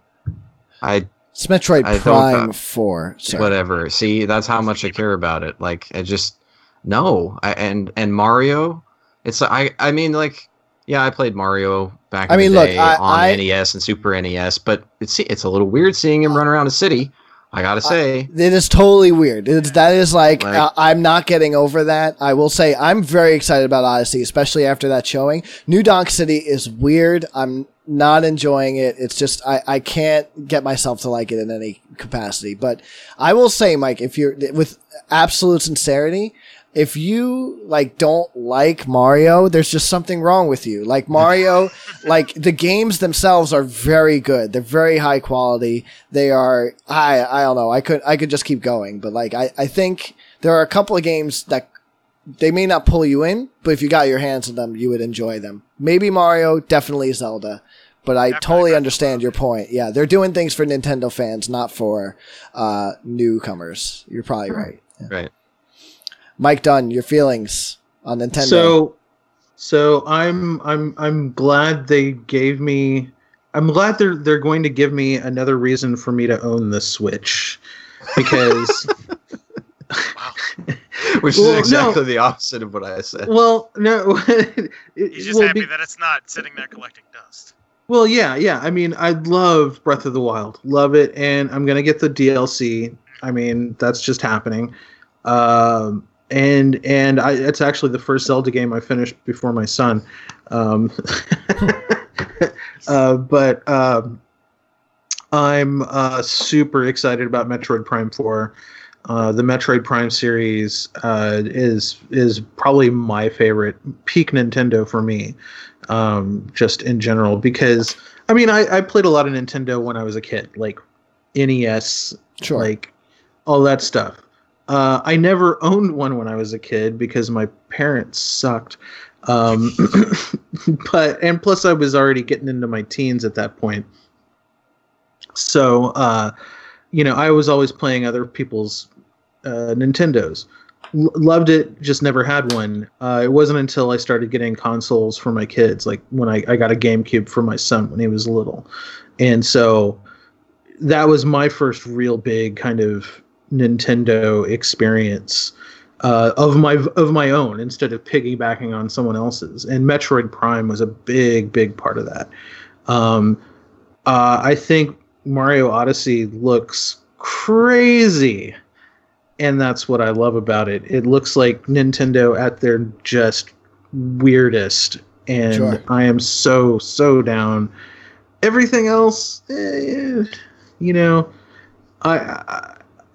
I it's Metroid I Prime uh, Four. Sorry. whatever. See, that's how much I care about it. Like I just no. I, and and Mario, it's I I mean like yeah, I played Mario back. I in mean, the look, I- on I- NES and Super NES, but it's it's a little weird seeing him run around a city. I gotta say, It is totally weird. It's, that is like, Like- uh, I'm not getting over that. I will say I'm very excited about Odyssey, especially after that showing. New Donk City is weird. I'm not enjoying it. It's just I, I can't get myself to like it in any capacity. But I will say, Mike, if you're with absolute sincerity, if you like don't like Mario, there's just something wrong with you. Like Mario, *laughs* like the games themselves are very good. They're very high quality. They are I I don't know. I could I could just keep going, but like I I think there are a couple of games that they may not pull you in, but if you got your hands on them, you would enjoy them. Maybe Mario, definitely Zelda. But I Definitely totally understand your point. Yeah, they're doing things for Nintendo fans, not for uh, newcomers. You're probably right. Yeah. right? Mike Dunn, your feelings on Nintendo? So, so I'm I'm I'm glad they gave me. I'm glad they're they're going to give me another reason for me to own the Switch, because *laughs* Which Well, is exactly the opposite of what I said. well no, *laughs* it- He's just well, happy be- that it's not sitting there collecting dust. Well, yeah, yeah. I mean, I love Breath of the Wild, love it, and I'm gonna get the DLC. I mean, that's just happening. Um, and and I, it's actually the first Zelda game I finished before my son. Um, *laughs* uh, but um, I'm uh, super excited about Metroid Prime Four. Uh, the Metroid Prime series uh, is is probably my favorite peak Nintendo for me, um, just in general. Because I mean, I, I played a lot of Nintendo when I was a kid, like NES, Sure. like all that stuff. Uh, I never owned one when I was a kid because my parents sucked. Um, *coughs* but and plus I was already getting into my teens at that point. So uh, you know, I was always playing other people's uh, Nintendos. L- loved it, just never had one. Uh, it wasn't until I started getting consoles for my kids, like when I, I got a GameCube for my son when he was little, and so that was my first real big kind of Nintendo experience uh, of my of my own instead of piggybacking on someone else's. And Metroid Prime was a big big part of that. Um, uh, I think Mario Odyssey looks crazy, and that's what I love about it. It looks like Nintendo at their just weirdest, and Sure. I am so so down. Everything else, eh, you know, I, I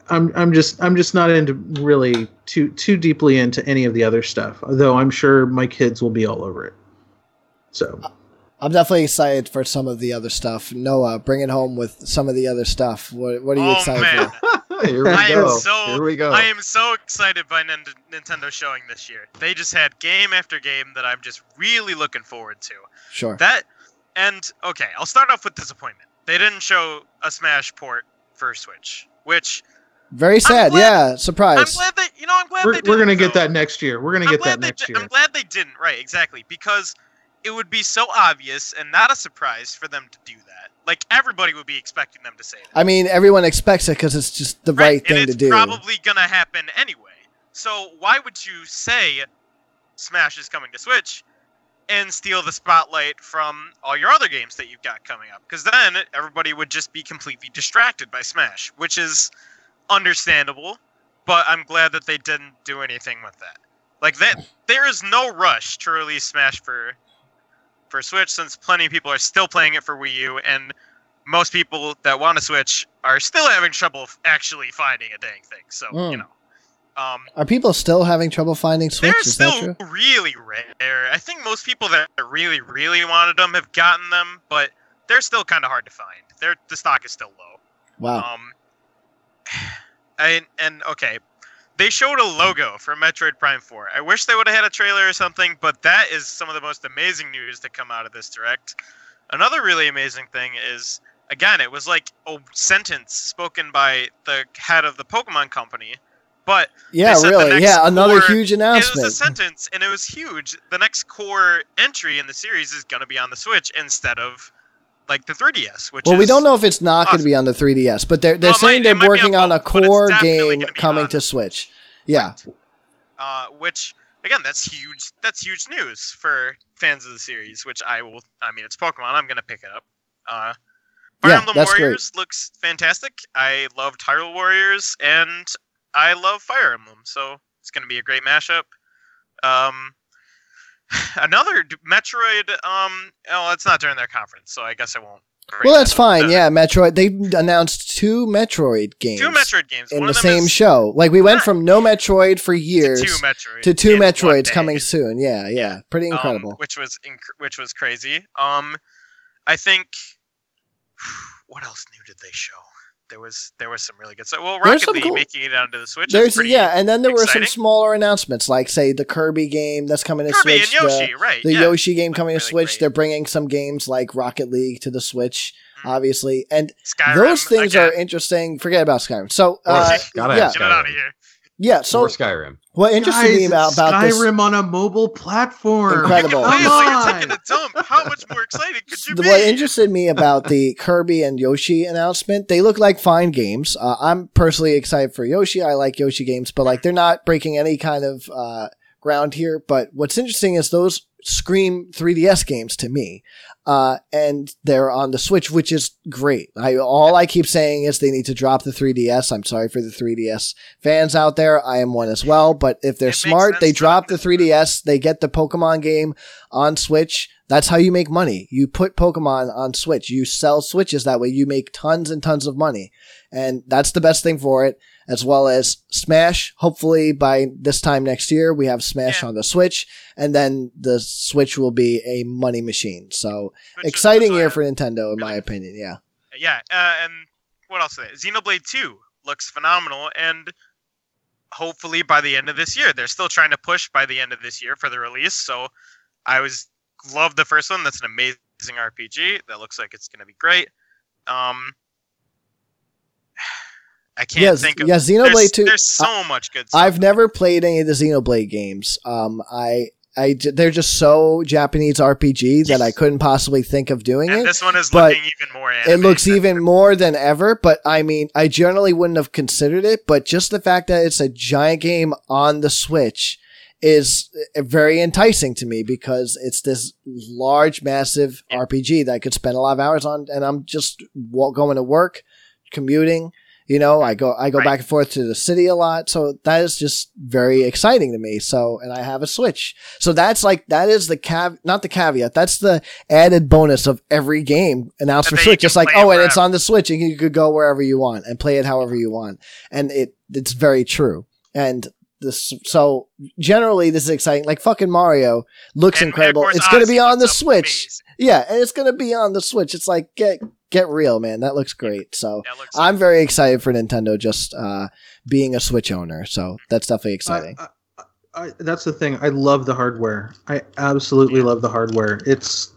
I'm I'm just I'm just not into really too too deeply into any of the other stuff. Though I'm sure my kids will be all over it. So I'm definitely excited for some of the other stuff. Noah, bring it home with some of the other stuff. What, what are you oh excited man, for? *laughs* *laughs* Here we I go. am so Here we go. I am so excited by Nin- Nintendo showing this year. They just had game after game that I'm just really looking forward to. Sure. That and okay, I'll start off with disappointment. They didn't show a Smash port for Switch, which Very sad. glad- yeah. I'm glad they you know I'm glad we're, they we're gonna get though. that next year. We're gonna I'm get glad that they next di- year. I'm glad they didn't. Right, exactly, because it would be so obvious and not a surprise for them to do that. Like everybody would be expecting them to say that. I mean, everyone expects it because it's just the right, thing and to it's do. probably gonna happen anyway. So why would you say Smash is coming to Switch and steal the spotlight from all your other games that you've got coming up? Because then everybody would just be completely distracted by Smash, which is understandable. But I'm glad that they didn't do anything with that. Like that, there is no rush to release Smash for for Switch since plenty of people are still playing it for Wii U and most people that want to switch are still having trouble actually finding a dang thing. So you Mm. know, um, Are people still having trouble finding Switch? they're Is that still really rare. I think most people that really, really wanted them have gotten them, but they're still kind of hard to find. They're, the stock is still low. Wow. Um, I, and okay, they showed a logo for Metroid Prime 4. I wish they would have had a trailer or something, but that is some of the most amazing news to come out of this direct. Another really amazing thing is, again, it was like a sentence spoken by the head of the Pokemon company, but yeah, really. Yeah, another core- huge announcement. it was a sentence, and it was huge. The next core entry in the series is going to be on the Switch instead of like the 3DS, which Well, we don't know if it's not going to be on the 3DS, but they're they're Well, saying might- they're working on on a both, but it's core game coming on- to Switch. Yeah. uh, which again that's huge that's huge news for fans of the series which i will i mean it's pokemon i'm gonna pick it up uh Fire Yeah, Emblem that's great. Warriors looks fantastic. I love Hyrule Warriors and I love Fire Emblem, so it's going to be a great mashup. Um, *sighs* another Metroid. Um, oh, it's not during their conference, so I guess I won't. Well, that's fine. Yeah, Metroid. They announced two Metroid games two Metroid games in the same is show. Like we went from no Metroid for to years two Metroid to two Metroids coming soon. Yeah, yeah, pretty um, incredible. which was inc- which was crazy. Um, I think *sighs* what else new did they show? There was there was some really good stuff. Well, There's Rocket some League cool- making it onto the Switch. is There's pretty yeah, and then there were some smaller announcements, like say the Kirby game that's coming to Kirby Switch. and the- Yoshi, right? the yeah. Yoshi game coming to Switch. great. They're bringing some games like Rocket League to the Switch, Mhm. obviously, and Skyrim, those things again. are interesting. Forget about Skyrim. So, Of uh, gotta yeah, Get it out of here. Yeah. So, More Skyrim. what interested me about Guys, about this? Skyrim on a mobile platform. *laughs* Incredible. You can play it Come while you're on. taking a dump. How much more excited could you The- be? what interested me about the *laughs* Kirby and Yoshi announcement, they look like fine games. Uh, I'm personally excited for Yoshi. I like Yoshi games, but like they're not breaking any kind of uh, ground here. But what's interesting is those scream 3DS games to me, uh, and they're on the Switch, which is great. I all I keep saying is they need to drop the 3DS. I'm sorry for the 3DS fans out there. I am one as well. But if they're It smart, they drop the 3DS. They get the Pokemon game on Switch. That's how you make money. You put Pokemon on Switch. You sell Switches that way. You make tons and tons of money. And that's the best thing for it. As well as Smash. Hopefully by this time next year, we have Smash Yeah. on the Switch, and then the Switch will be a money machine. So Which exciting year for Nintendo, in my opinion. Yeah. yeah, uh, and what else? is there? Xenoblade Two looks phenomenal, and hopefully by the end of this year, they're still trying to push by the end of this year for the release. So I was love the first one. That's an amazing RPG. That looks like it's going to be great. Um, I can't Yes, think of. yeah, Xenoblade there's, 2 There's so much good stuff. I've never played any of the Xenoblade games. Um, I, I, they're just so Japanese RPG that I couldn't possibly think of doing and it. this one is but looking even more. It looks even more than ever, but I mean, I generally wouldn't have considered it, but just the fact that it's a giant game on the Switch is uh, very enticing to me because it's this large, massive Yeah. RPG that I could spend a lot of hours on, and I'm just going to work, commuting. You know, I go I go Right. back and forth to the city a lot, so that is just very exciting to me. So, and I have a Switch, so that's like that is the cav not the caveat. That's the added bonus of every game announced for Switch. It's like, oh, and it's on the Switch, and you could go wherever you want and play it however you want, and it it's very true. And this, so generally, this is exciting. Like fucking Mario looks And- incredible. It's going to be on the Switch. amazing. Yeah, and it's going to be on the Switch. It's like get get real, man. That looks great. So looks I'm very excited for Nintendo just uh, being a Switch owner. So that's definitely exciting. I, I, that's the thing. I love the hardware. I absolutely love the hardware. It's,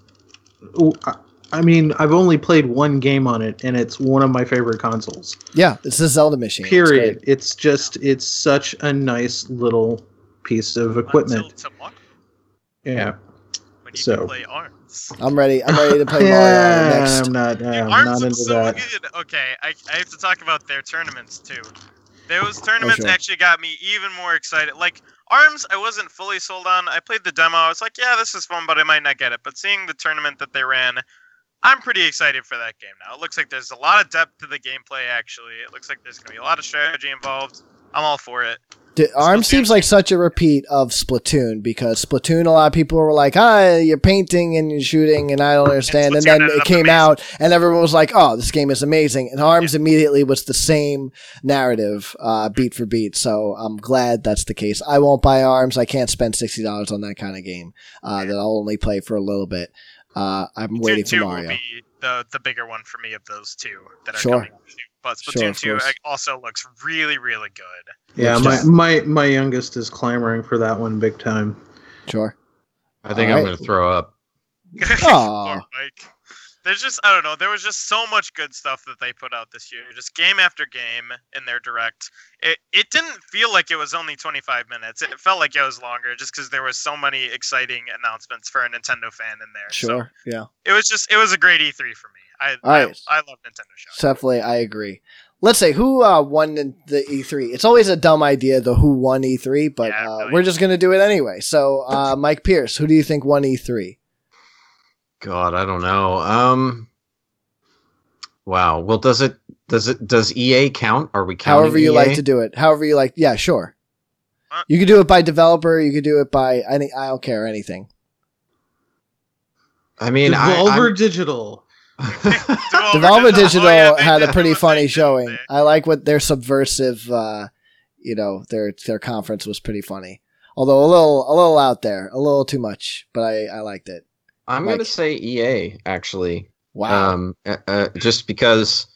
I- I mean, I've only played one game on it, and it's one of my favorite consoles. yeah, it's a Zelda machine. Period. great. It's just, it's such a nice little piece of equipment. Until tomorrow, Yeah. when you So- can play ARMS. I'm ready. I'm ready to play *laughs* Mario next. I'm not. Dude, I'm ARMS not into looks so that. good. Okay, I, I have to talk about their tournaments too. Those oh, tournaments Oh, sure. actually got me even more excited. Like ARMS, I wasn't fully sold on. I played the demo. I was like, yeah, this is fun, but I might not get it. But seeing the tournament that they ran, I'm pretty excited for that game now. It looks like there's a lot of depth to the gameplay. Actually, it looks like there's gonna be a lot of strategy involved. I'm all for it. D- ARM seems like such a repeat of Splatoon because Splatoon, a lot of people were like, ah, you're painting and you're shooting, and I don't understand. And, then it came amazing. out, and everyone was like, oh, this game is amazing. And ARMS immediately was the same narrative, uh, beat for beat. So I'm glad that's the case. I won't buy ARMS. I can't spend $60 on that kind of game uh, that I'll only play for a little bit. Uh, I'm waiting Splatoon for Mario. will be the the bigger one for me of those two that are Sure. coming. But Sure, Splatoon of 2 course. also looks really, really good. Yeah, my, just- my my youngest is clamoring for that one big time. Sure. I think All I'm right. going to throw up. *laughs* Aw. Mike. There's just I don't know. There was just so much good stuff that they put out this year, just game after game in their direct. It it didn't feel like it was only 25 minutes. It felt like it was longer, just because there was so many exciting announcements for a Nintendo fan in there. So Sure. Yeah. it was just it was a great E3 for me. I All right. I, I love Nintendo shows. Definitely, I agree. Let's say who uh, won the the E3. It's always a dumb idea, the who won E3, but Yeah, uh, really. we're just gonna do it anyway. So, uh, Mike Pierce, who do you think won E E3? God, I don't know. Um, wow. Well, does it does it does EA count? Are we counting? However you EA? like to do it. However you like. Yeah, sure. You could do it by developer. You could do it by any. I don't care anything. I mean, I, Devolver I'm- Digital. Devolver Digital Oh, yeah, had a pretty funny showing. They- I like what their subversive. Uh, you know, their their conference was pretty funny. Although a little a little out there, a little too much, but I I liked it. I'm Mike. going to say EA actually. Wow. Um, uh, uh, just because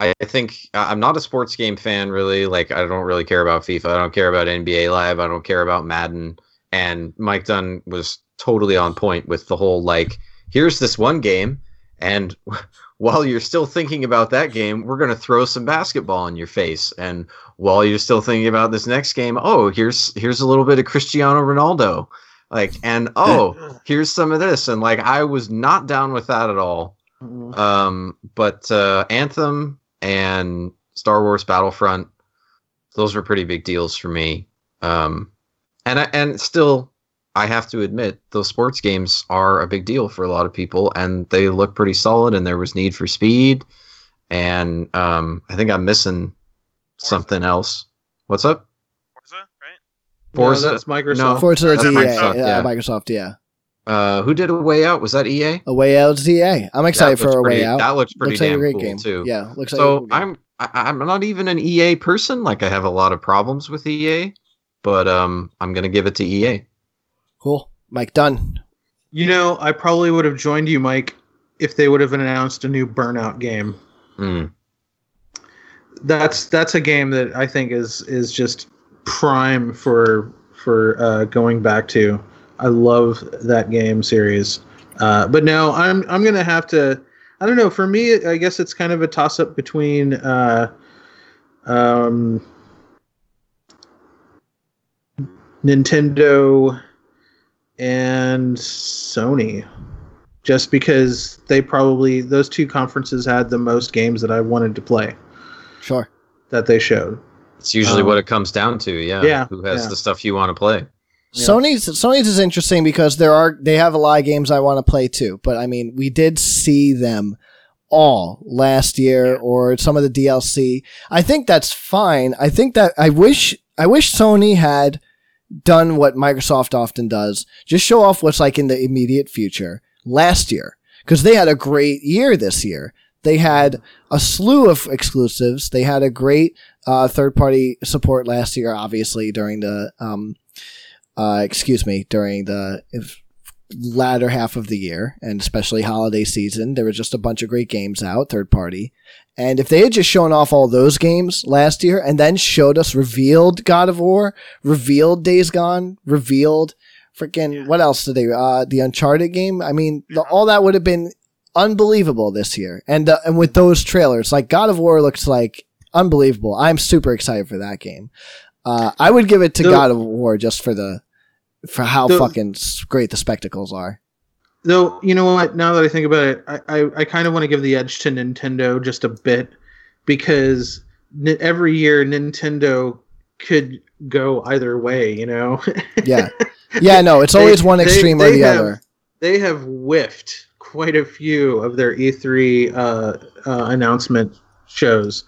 I I think I'm not a sports game fan, really. Like, I don't really care about FIFA. I don't care about NBA Live. I don't care about Madden. And Mike Dunn was totally on point with the whole like, here's this one game, and *laughs* while you're still thinking about that game, we're gonna throw some basketball in your face. And while you're still thinking about this next game, oh, here's here's a little bit of Cristiano Ronaldo. Like, and *laughs* oh, here's some of this. And like, I was not down with that at all. Mhm. Um, but uh, Anthem and Star Wars Battlefront, those were pretty big deals for me. Um, and I, and still, I have to admit, those sports games are a big deal for a lot of people, and they look pretty solid. And there was need for speed, and um, I think I'm missing something else. What's up? Forza, right? Forza? No, that's Microsoft. No. Forza That's EA, Microsoft, yeah, yeah. Microsoft, yeah. Uh, who did a way out? Was that EA? A Way Out's EA. I'm excited That looks for a pretty- Way Out. That looks pretty looks like a damn great cool game too. Yeah, looks like so cool game. I'm I, I'm not even an EA person. Like I have a lot of problems with EA, but um, I'm gonna give it to EA. Cool. Mike, Dunn. You know, I probably would have joined you, Mike, if they would have announced a new Burnout game. Mm. That's that's a game that I think is is just prime for for uh, going back to. I love that game series. Uh, but no, I'm I'm gonna have to. I don't know. For me, I guess it's kind of a toss up between uh, um, Nintendo and Sony, just because they probably those two conferences had the most games that I wanted to play Sure. that they showed. It's usually Um, what it comes down to. Yeah. yeah, Who has yeah. the stuff you want to play? Yeah. Sony's Sony's is interesting because there are they have a lot of games I want to play too. But I mean, we did see them all last year or some of the DLC. I think that's fine. I think that I wish I wish Sony had done what Microsoft often does, just show off what's like in the immediate future last year because they had a great year this year. They had a slew of exclusives. They had a great uh, third party support last year, obviously during the um, uh, excuse me, during the if, latter half of the year and especially holiday season. There was just a bunch of great games out, third party. And if they had just shown off all those games last year and then showed us revealed God of War, revealed Days Gone, revealed freaking what else did they uh the Uncharted game? I mean, the, all that would have been unbelievable this year. And uh, and with those trailers, like God of War looks like unbelievable. I'm super excited for that game. Uh, I would give it to The- God of War just for the for how fucking great the spectacles are. Though you know what, now that I think about it, I I, I kind of want to give the edge to Nintendo just a bit because n- every year Nintendo could go either way. You know, *laughs* Yeah, yeah. No, it's They- always one they- extreme or the have- other. they have whiffed quite a few of their E3 uh, uh, announcement shows,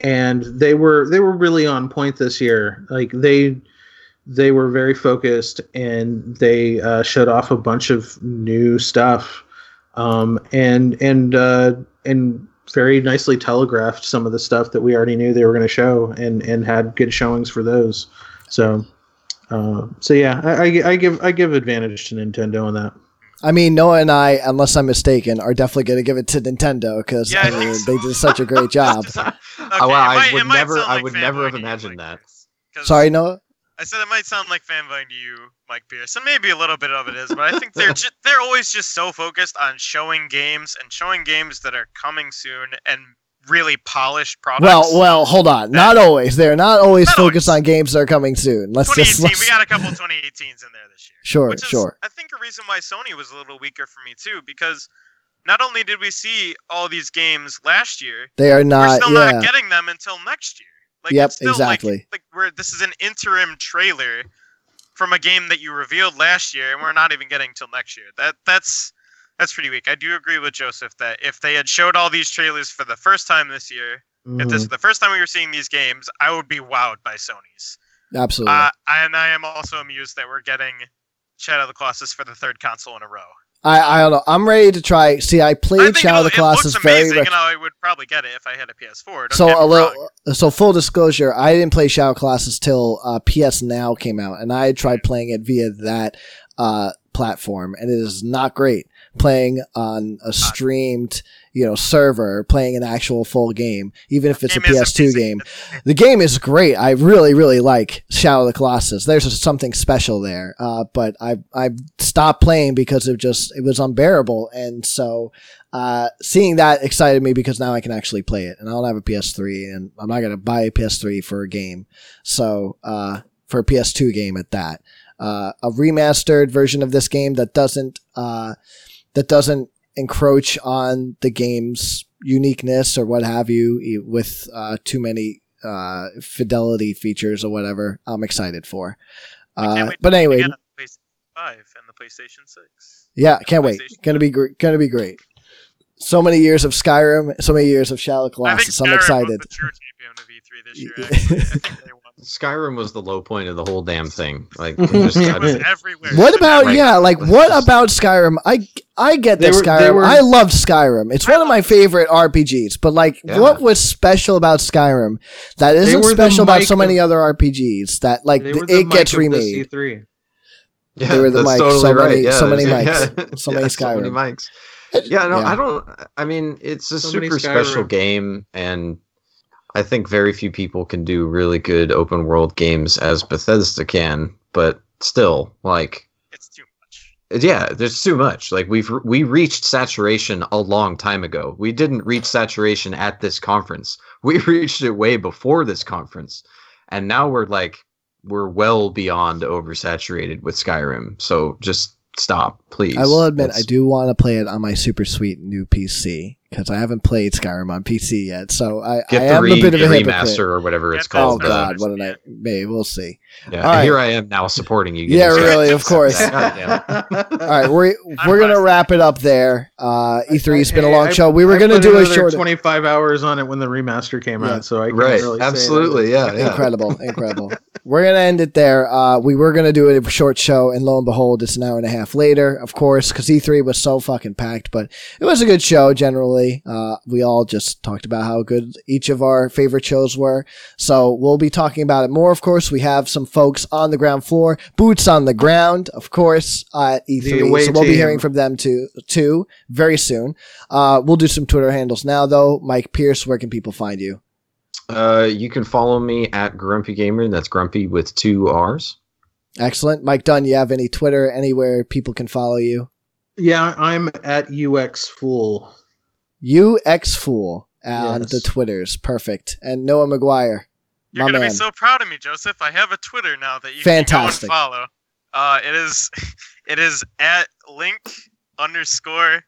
and they were they were really on point this year. Like they they were very focused, and they uh, showed off a bunch of new stuff, um, and and uh, and very nicely telegraphed some of the stuff that we already knew they were going to show, and and had good showings for those. So. Uh, so yeah, I, I, I give I give advantage to Nintendo on that. I mean, Noah and I, unless I'm mistaken, are definitely going to give it to Nintendo because Yeah, I I mean, so. they did such a great *laughs* job. Okay, oh, wow, it might- I would never, sound I like would never have fanboying to you, imagined Mike, that. 'cause Sorry, Noah. I said it might sound like fanboying to you, Mike Pierce, and maybe a little bit of it is, but I think they're *laughs* ju- they're always just so focused on showing games and showing games that are coming soon and really polished products. Well, well, hold on. Not always. They're not always Not focused always. on games that are coming soon. Let's just 2018, let's, we got a couple 2018s in there this year. sure, is, sure. I think, a reason why Sony was a little weaker for me too, because not only did we see all these games last year, They are we're not. still Yeah, not getting them until next year. Like, Yep, still exactly. Like, like we're this is an interim trailer from a game that you revealed last year, and we're not even getting till next year. That that's that's pretty weak. I do agree with Joseph that if they had showed all these trailers for the first time this year, if this is the first time we were seeing these games, I would be wowed by Sony's. absolutely. Uh, and I am also amused that we're getting Shadow of the Colossus for the third console in a row. I I don't know. I'm ready to try. See, I played Shadow of the Colossus very. amazing, rec- and I would probably get it if I had a PS4. Don't so a wrong. little. So full disclosure, I didn't play Shadow of the Colossus till uh, PS Now came out, and I tried playing it via that uh, platform, and it is not great. Playing on a streamed, you know, server, playing an actual full game, even if it's a PS2 amazing. game. The game is great. I really, really like Shadow of the Colossus. There's just something special there. Uh, but I I stopped playing because it just it was unbearable, and so uh, seeing that excited me because now I can actually play it, and I don't have a PS3, and I'm not gonna buy a PS3 for a game. So uh, for a PS2 game at that, uh, a remastered version of this game that doesn't uh, that doesn't encroach on the game's uniqueness or what have you with uh, too many uh, fidelity features or whatever. I'm excited for. Uh, but anyway, on the PlayStation 5 and the PlayStation 6. yeah, can't wait. Gonna be gr- gonna be great. So many years of Skyrim, so many years of Shadow of the I think Colossus. I'm Skyrim excited. was the true champion of E3 this year. Actually. I think they won. Skyrim was the low point of the whole damn thing. Like, *laughs* just, It was everywhere. What about Right. yeah? Like what about Skyrim? I I get They that were- Skyrim. were- I love Skyrim. It's one of my favorite RPGs. But like, Yeah. what was special about Skyrim that They isn't special about so many of- other RPGs that like th- the it gets mic of the remade? C3. Yeah, They were the that's mics, totally so right. many- yeah, so many mics, yeah, *laughs* so many yeah, so many Skyrim. mics. Yeah, no, Yeah. I don't. I mean, it's a So super special game, and I think very few people can do really good open world games as Bethesda can. But still, like, It's too much. yeah, there's too much. Like we've we reached saturation a long time ago. We didn't reach saturation at this conference. *laughs* We reached it way before this conference, and now we're like we're well beyond oversaturated with Skyrim. So just stop, please. I will admit, I do want to play it on my super sweet new PC because I haven't played Skyrim on PC yet. So I, get I am re- a bit of a remaster or whatever it's Get the Oh called. Well, uh, God, what did I? Maybe we'll see. yeah, All right. here I am now supporting you. Yeah, really, of course. God damn it. *laughs* All right, we're we're gonna wrap it up there. Uh, E3's been a long I- show. We were I gonna put do a another short. 25 hours on it when the remaster came Yeah. out, so I can't Right, really absolutely, that. yeah, yeah. Incredible, *laughs* incredible. We're gonna end it there. Uh, we were gonna do a short show, and lo and behold, it's an hour and a half later. Of course, because E3 was so fucking packed, but it was a good show generally. Uh, we all just talked about how good each of our favorite shows were. So we'll be talking about it more. Of course, we have some folks on the ground floor, boots on the ground, of course, at E3. So we'll be hearing from them too, too, very soon. Uh, we'll do some Twitter handles now, though. Mike Pierce, where can people find you? Uh, you can follow me at Grumpy Gamer. That's Grumpy with two R's. Excellent. Mike Dunn, you have any Twitter, anywhere people can follow you? Yeah, I'm at UX Fool. UX Fool on Yes. the Twitters. Perfect. And Noah McGuire. You're My gonna man. be so proud of me, Joseph. I have a Twitter now that you Fantastic. can go and follow. Uh, it is, *laughs* it is at link underscore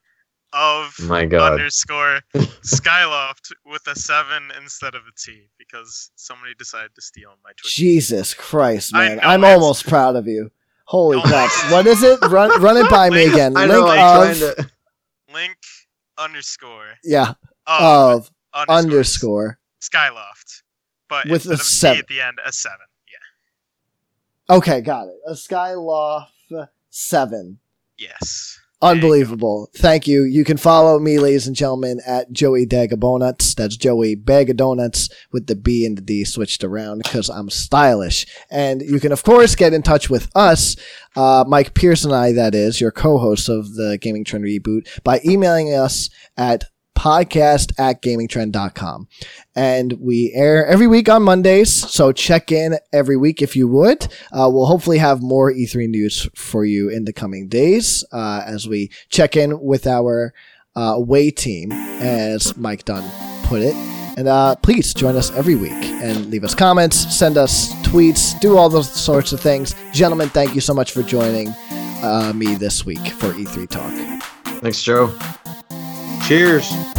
of My God. underscore *laughs* Skyloft with a seven instead of a T because somebody decided to steal my Twitter. Jesus Christ, man. know, I'm almost proud of you. Holy crap. What is it? Run run it *laughs* by me again. I Link know. I'm of trying to. Link underscore Yeah. of, Of underscore. Skyloft, but With a seven. at the end, a seven. Yeah. Okay, got it. A Skyloft seven. Yes. Unbelievable. Thank you. You can follow me, ladies and gentlemen, at Joey Dagabonuts. That's Joey Bag of Donuts with the B and the D switched around because I'm stylish. And you can, of course, get in touch with us, uh, Mike Pierce and I, that is, your co-host of the Gaming Trend Reboot, by emailing us at podcast at gamingtrend.com. And we air every week on Mondays, so check in every week if you would. Uh, we'll hopefully have more E3 news for you in the coming days uh, as we check in with our uh, team, as Mike Dunn put it. And uh, please join us every week and leave us comments, send us tweets, do all those sorts of things. Gentlemen, thank you so much for joining uh, me this week for E3 Talk. Thanks, Joe. Cheers.